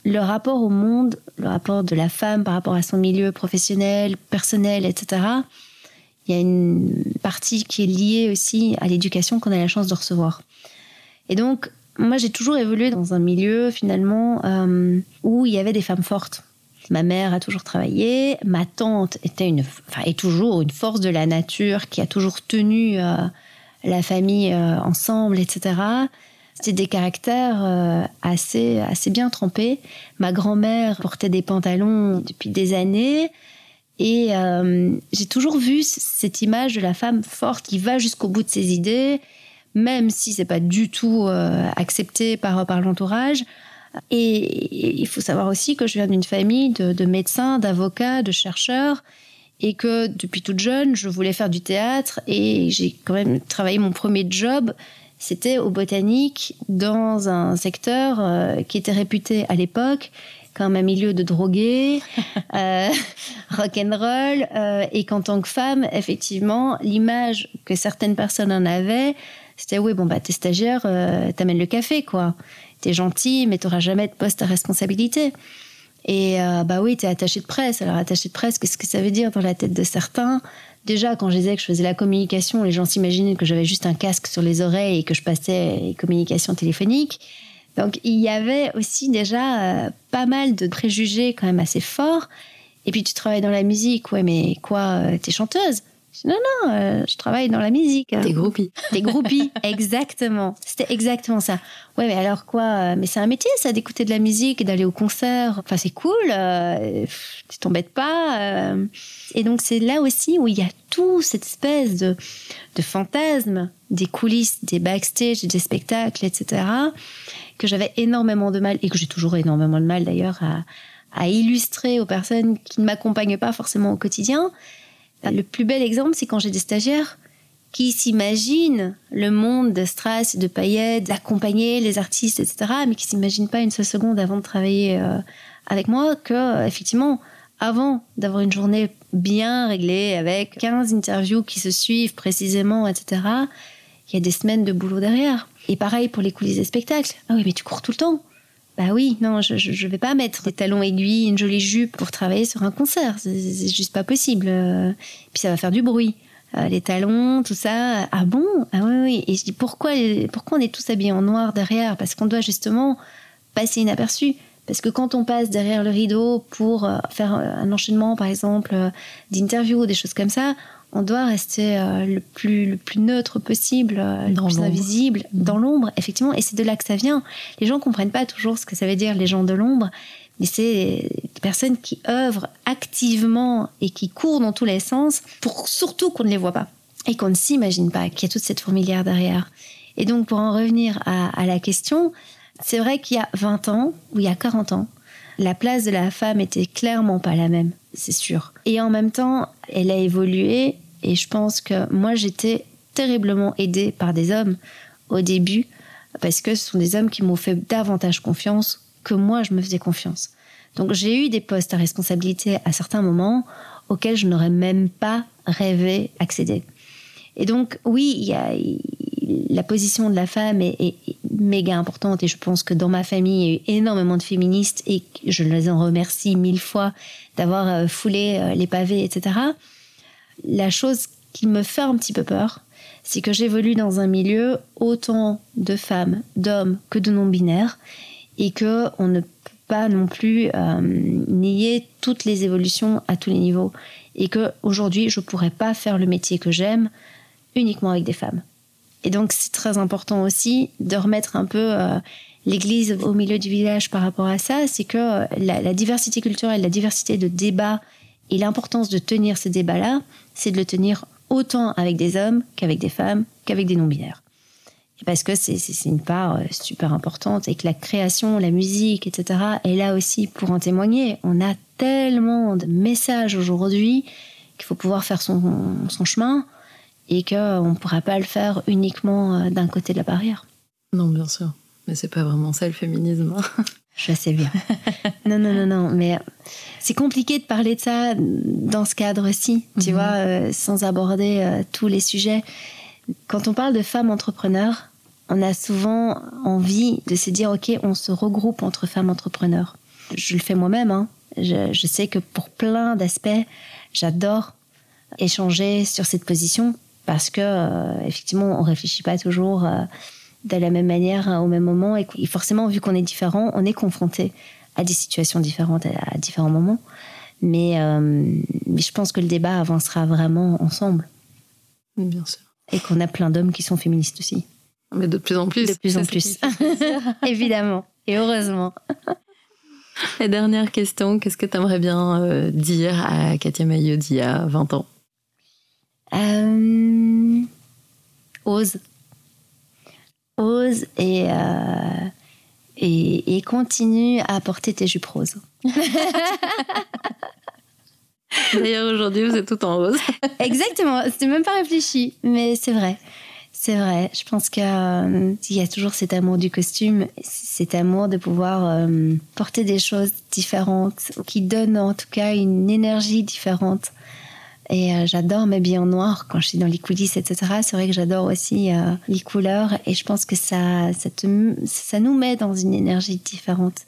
le rapport au monde, le rapport de la femme par rapport à son milieu professionnel, personnel, etc., il y a une partie qui est liée aussi à l'éducation qu'on a la chance de recevoir. Et donc, moi, j'ai toujours évolué dans un milieu, finalement, euh, où il y avait des femmes fortes. Ma mère a toujours travaillé, ma tante était une, enfin, est toujours une force de la nature qui a toujours tenu euh, la famille euh, ensemble, etc. C'était des caractères euh, assez, assez bien trempés. Ma grand-mère portait des pantalons depuis des années. Et euh, j'ai toujours vu cette image de la femme forte qui va jusqu'au bout de ses idées, même si c'est pas du tout accepté par, par l'entourage. Et il faut savoir aussi que je viens d'une famille de médecins, d'avocats, de chercheurs, et que depuis toute jeune, je voulais faire du théâtre, et j'ai quand même travaillé mon premier job c'était au botanique dans un secteur euh, qui était réputé à l'époque comme un milieu de drogués, euh, rock'n'roll, euh, et qu'en tant que femme, effectivement, l'image que certaines personnes en avaient, c'était oui, bon, bah, t'es stagiaire, t'amènes le café, quoi. T'es gentil, mais t'auras jamais de poste à responsabilité. Et euh, bah oui, t'es attaché de presse. Alors, attaché de presse, qu'est-ce que ça veut dire dans la tête de certains? Déjà, quand je disais que je faisais la communication, les gens s'imaginaient que j'avais juste un casque sur les oreilles et que je passais les communications téléphoniques. Donc, il y avait aussi déjà euh, pas mal de préjugés quand même assez forts. Et puis, tu travailles dans la musique. Ouais, mais quoi, euh, t'es chanteuse? Je dis, Non, non, euh, je travaille dans la musique. Des groupies. Des groupies, exactement. C'était exactement ça. Ouais, mais alors quoi euh, Mais c'est un métier, ça, d'écouter de la musique et d'aller au concert. Enfin, c'est cool. euh, tu t'embêtes pas. euh. Et donc, c'est là aussi où il y a tout cette espèce de, de fantasme des coulisses, des backstage, des spectacles, etc., que j'avais énormément de mal, et que j'ai toujours énormément de mal d'ailleurs à, à illustrer aux personnes qui ne m'accompagnent pas forcément au quotidien. Le plus bel exemple, c'est quand j'ai des stagiaires qui s'imaginent le monde de strass de paillettes, d'accompagner les artistes, etc., mais qui s'imaginent pas une seule seconde avant de travailler euh, avec moi que, euh, effectivement, avant d'avoir une journée bien réglée avec 15 interviews qui se suivent précisément, etc., il y a des semaines de boulot derrière. Et pareil pour les coulisses des spectacles. Ah oui, mais tu cours tout le temps. Bah oui, non, je, je, vais pas mettre des talons aiguilles, une jolie jupe pour travailler sur un concert. C'est juste pas possible. Euh, Puis ça va faire du bruit. Euh, les talons, tout ça. Ah bon? Ah oui, oui. Et je dis pourquoi, pourquoi on est tous habillés en noir derrière? Parce qu'on doit justement passer inaperçu. Parce que quand on passe derrière le rideau pour euh, faire un enchaînement, par exemple, d'interviews ou des choses comme ça, on doit rester euh, le, plus, le plus neutre possible, euh, le plus invisible, mmh. dans l'ombre, effectivement. Et c'est de là que ça vient. Les gens comprennent pas toujours ce que ça veut dire, les gens de l'ombre. Mais c'est des personnes qui œuvrent activement et qui courent dans tous les sens pour surtout qu'on ne les voit pas et qu'on ne s'imagine pas qu'il y a toute cette fourmilière derrière. Et donc, pour en revenir à, à la question, c'est vrai qu'il y a 20 ans ou il y a 40 ans, la place de la femme était clairement pas la même, c'est sûr. Et en même temps, elle a évolué et je pense que moi j'étais terriblement aidée par des hommes au début parce que ce sont des hommes qui m'ont fait davantage confiance que moi je me faisais confiance. Donc j'ai eu des postes à responsabilité à certains moments auxquels je n'aurais même pas rêvé accéder. Et donc oui, la position de la femme est, méga importante et je pense que dans ma famille, il y a eu énormément de féministes et je les en remercie mille fois d'avoir euh, foulé euh, les pavés, etc. La chose qui me fait un petit peu peur, c'est que j'évolue dans un milieu autant de femmes, d'hommes que de non-binaires et que on ne peut pas non plus euh, nier toutes les évolutions à tous les niveaux et que aujourd'hui je pourrais pas faire le métier que j'aime uniquement avec des femmes. Et donc, c'est très important aussi de remettre un peu euh, l'église au milieu du village par rapport à ça. C'est que euh, la, diversité culturelle, la diversité de débats et l'importance de tenir ces débats-là, c'est de le tenir autant avec des hommes qu'avec des femmes, qu'avec des non-binaires. Parce que c'est une part euh, super importante et que la création, la musique, etc., est là aussi pour en témoigner. On a tellement de messages aujourd'hui qu'il faut pouvoir faire son, son chemin et qu'on ne pourra pas le faire uniquement euh, d'un côté de la barrière. Non, bien sûr. Mais c'est pas vraiment ça le féminisme. Hein. Je sais bien. non, non, non, non. Mais c'est compliqué de parler de ça dans ce cadre-ci, tu mhm. vois, euh, sans aborder euh, tous les sujets. Quand on parle de femmes entrepreneurs, on a souvent envie de se dire, OK, on se regroupe entre femmes entrepreneurs. Je le fais moi-même. Hein. Je, je sais que pour plein d'aspects, j'adore échanger sur cette position parce que euh, effectivement on réfléchit pas toujours euh, de la même manière hein, au même moment et forcément vu qu'on est différent on est confronté à des situations différentes à, différents moments. Mais, euh, mais je pense que le débat avancera vraiment ensemble. Bien sûr. Et qu'on a plein d'hommes qui sont féministes aussi. Mais de plus en plus. De plus en plus. évidemment. Et heureusement. La dernière question qu'est-ce que tu aimerais bien dire à Katia Maillot d'il y a 20 ans? Euh, ose. Ose et, euh, et, et, continue à porter tes jupes roses. D'ailleurs, aujourd'hui, vous êtes tout en rose. Exactement. C'était même pas réfléchi, mais c'est vrai. C'est vrai. Je pense qu'il euh, y a toujours cet amour du costume, cet amour de pouvoir porter des choses différentes, qui donnent en tout cas une énergie différente. Et euh, j'adore m'habiller en noir quand je suis dans les coulisses, etc. C'est vrai que j'adore aussi euh, les couleurs et je pense que ça, ça, nous met dans une énergie différente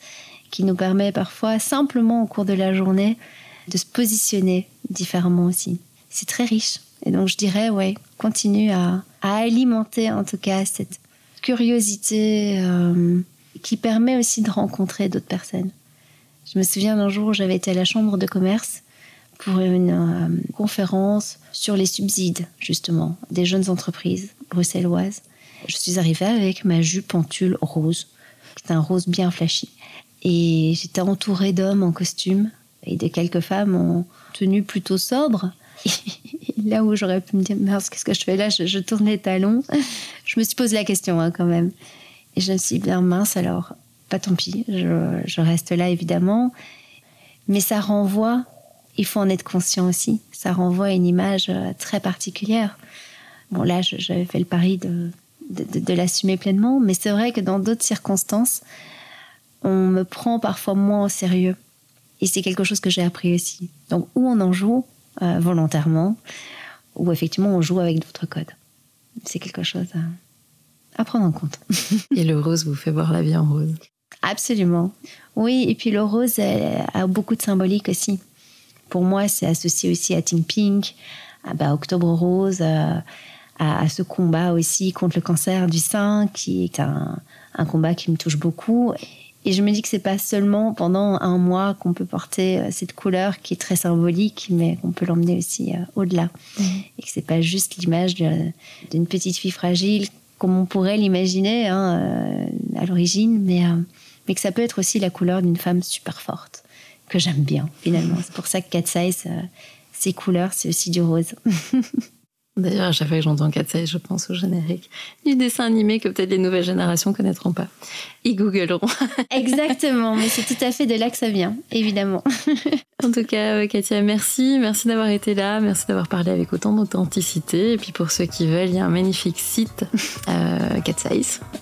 qui nous permet parfois simplement au cours de la journée de se positionner différemment aussi. C'est très riche. Et donc je dirais, ouais, continue à, à alimenter en tout cas cette curiosité euh, qui permet aussi de rencontrer d'autres personnes. Je me souviens d'un jour où j'avais été à la chambre de commerce pour une euh, conférence sur les subsides, justement, des jeunes entreprises bruxelloises. Je suis arrivée avec ma jupe en tulle rose, est un rose bien flashy. Et j'étais entourée d'hommes en costume et de quelques femmes en tenue plutôt sobre. Et là où j'aurais pu me dire, mince, qu'est-ce que je fais là? Je, tourne les talons. Je me suis posé la question hein, quand même. Et je me suis bien mince alors, pas tant pis, je reste là évidemment. Mais ça renvoie il faut en être conscient aussi. Ça renvoie à une image euh, très particulière. Bon, là, j'avais fait le pari de, de, l'assumer pleinement, mais c'est vrai que dans d'autres circonstances, on me prend parfois moins au sérieux. Et c'est quelque chose que j'ai appris aussi. Donc, où on en joue euh, volontairement, ou effectivement on joue avec d'autres codes. C'est quelque chose à, à prendre en compte. et le rose vous fait voir la vie en rose? Absolument. Oui, et puis le rose a beaucoup de symbolique aussi pour moi, c'est associé aussi à Teen Pink, à bah, Octobre Rose, euh, à, ce combat aussi contre le cancer du sein, qui est un, combat qui me touche beaucoup. Et je me dis que c'est pas seulement pendant un mois qu'on peut porter euh, cette couleur qui est très symbolique, mais qu'on peut l'emmener aussi euh, au-delà. Mhm. Et que c'est pas juste l'image d'une petite fille fragile comme on pourrait l'imaginer hein, à l'origine, mais, mais que ça peut être aussi la couleur d'une femme super forte, que j'aime bien finalement. C'est pour ça que Cat Size, euh, ses couleurs, c'est aussi du rose. D'ailleurs, à chaque fois que j'entends Size, je pense au générique du dessin animé que peut-être les nouvelles générations connaîtront pas. Ils googleront. Exactement, mais c'est tout à fait de là que ça vient, évidemment. En tout cas, Katia, merci. Merci d'avoir été là. Merci d'avoir parlé avec autant d'authenticité. Et puis pour ceux qui veulent, il y a un magnifique site, euh.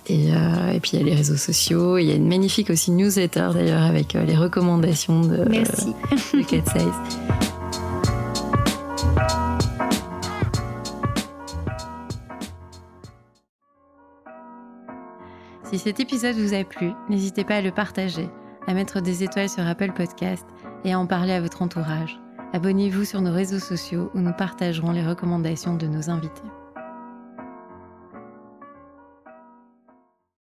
Et, euh, et puis il y a les réseaux sociaux. Il y a une magnifique aussi newsletter d'ailleurs avec euh, les recommandations de, Merci. de Si cet épisode vous a plu, n'hésitez pas à le partager, à mettre des étoiles sur Apple Podcast et à en parler à votre entourage. Abonnez-vous sur nos réseaux sociaux où nous partagerons les recommandations de nos invités.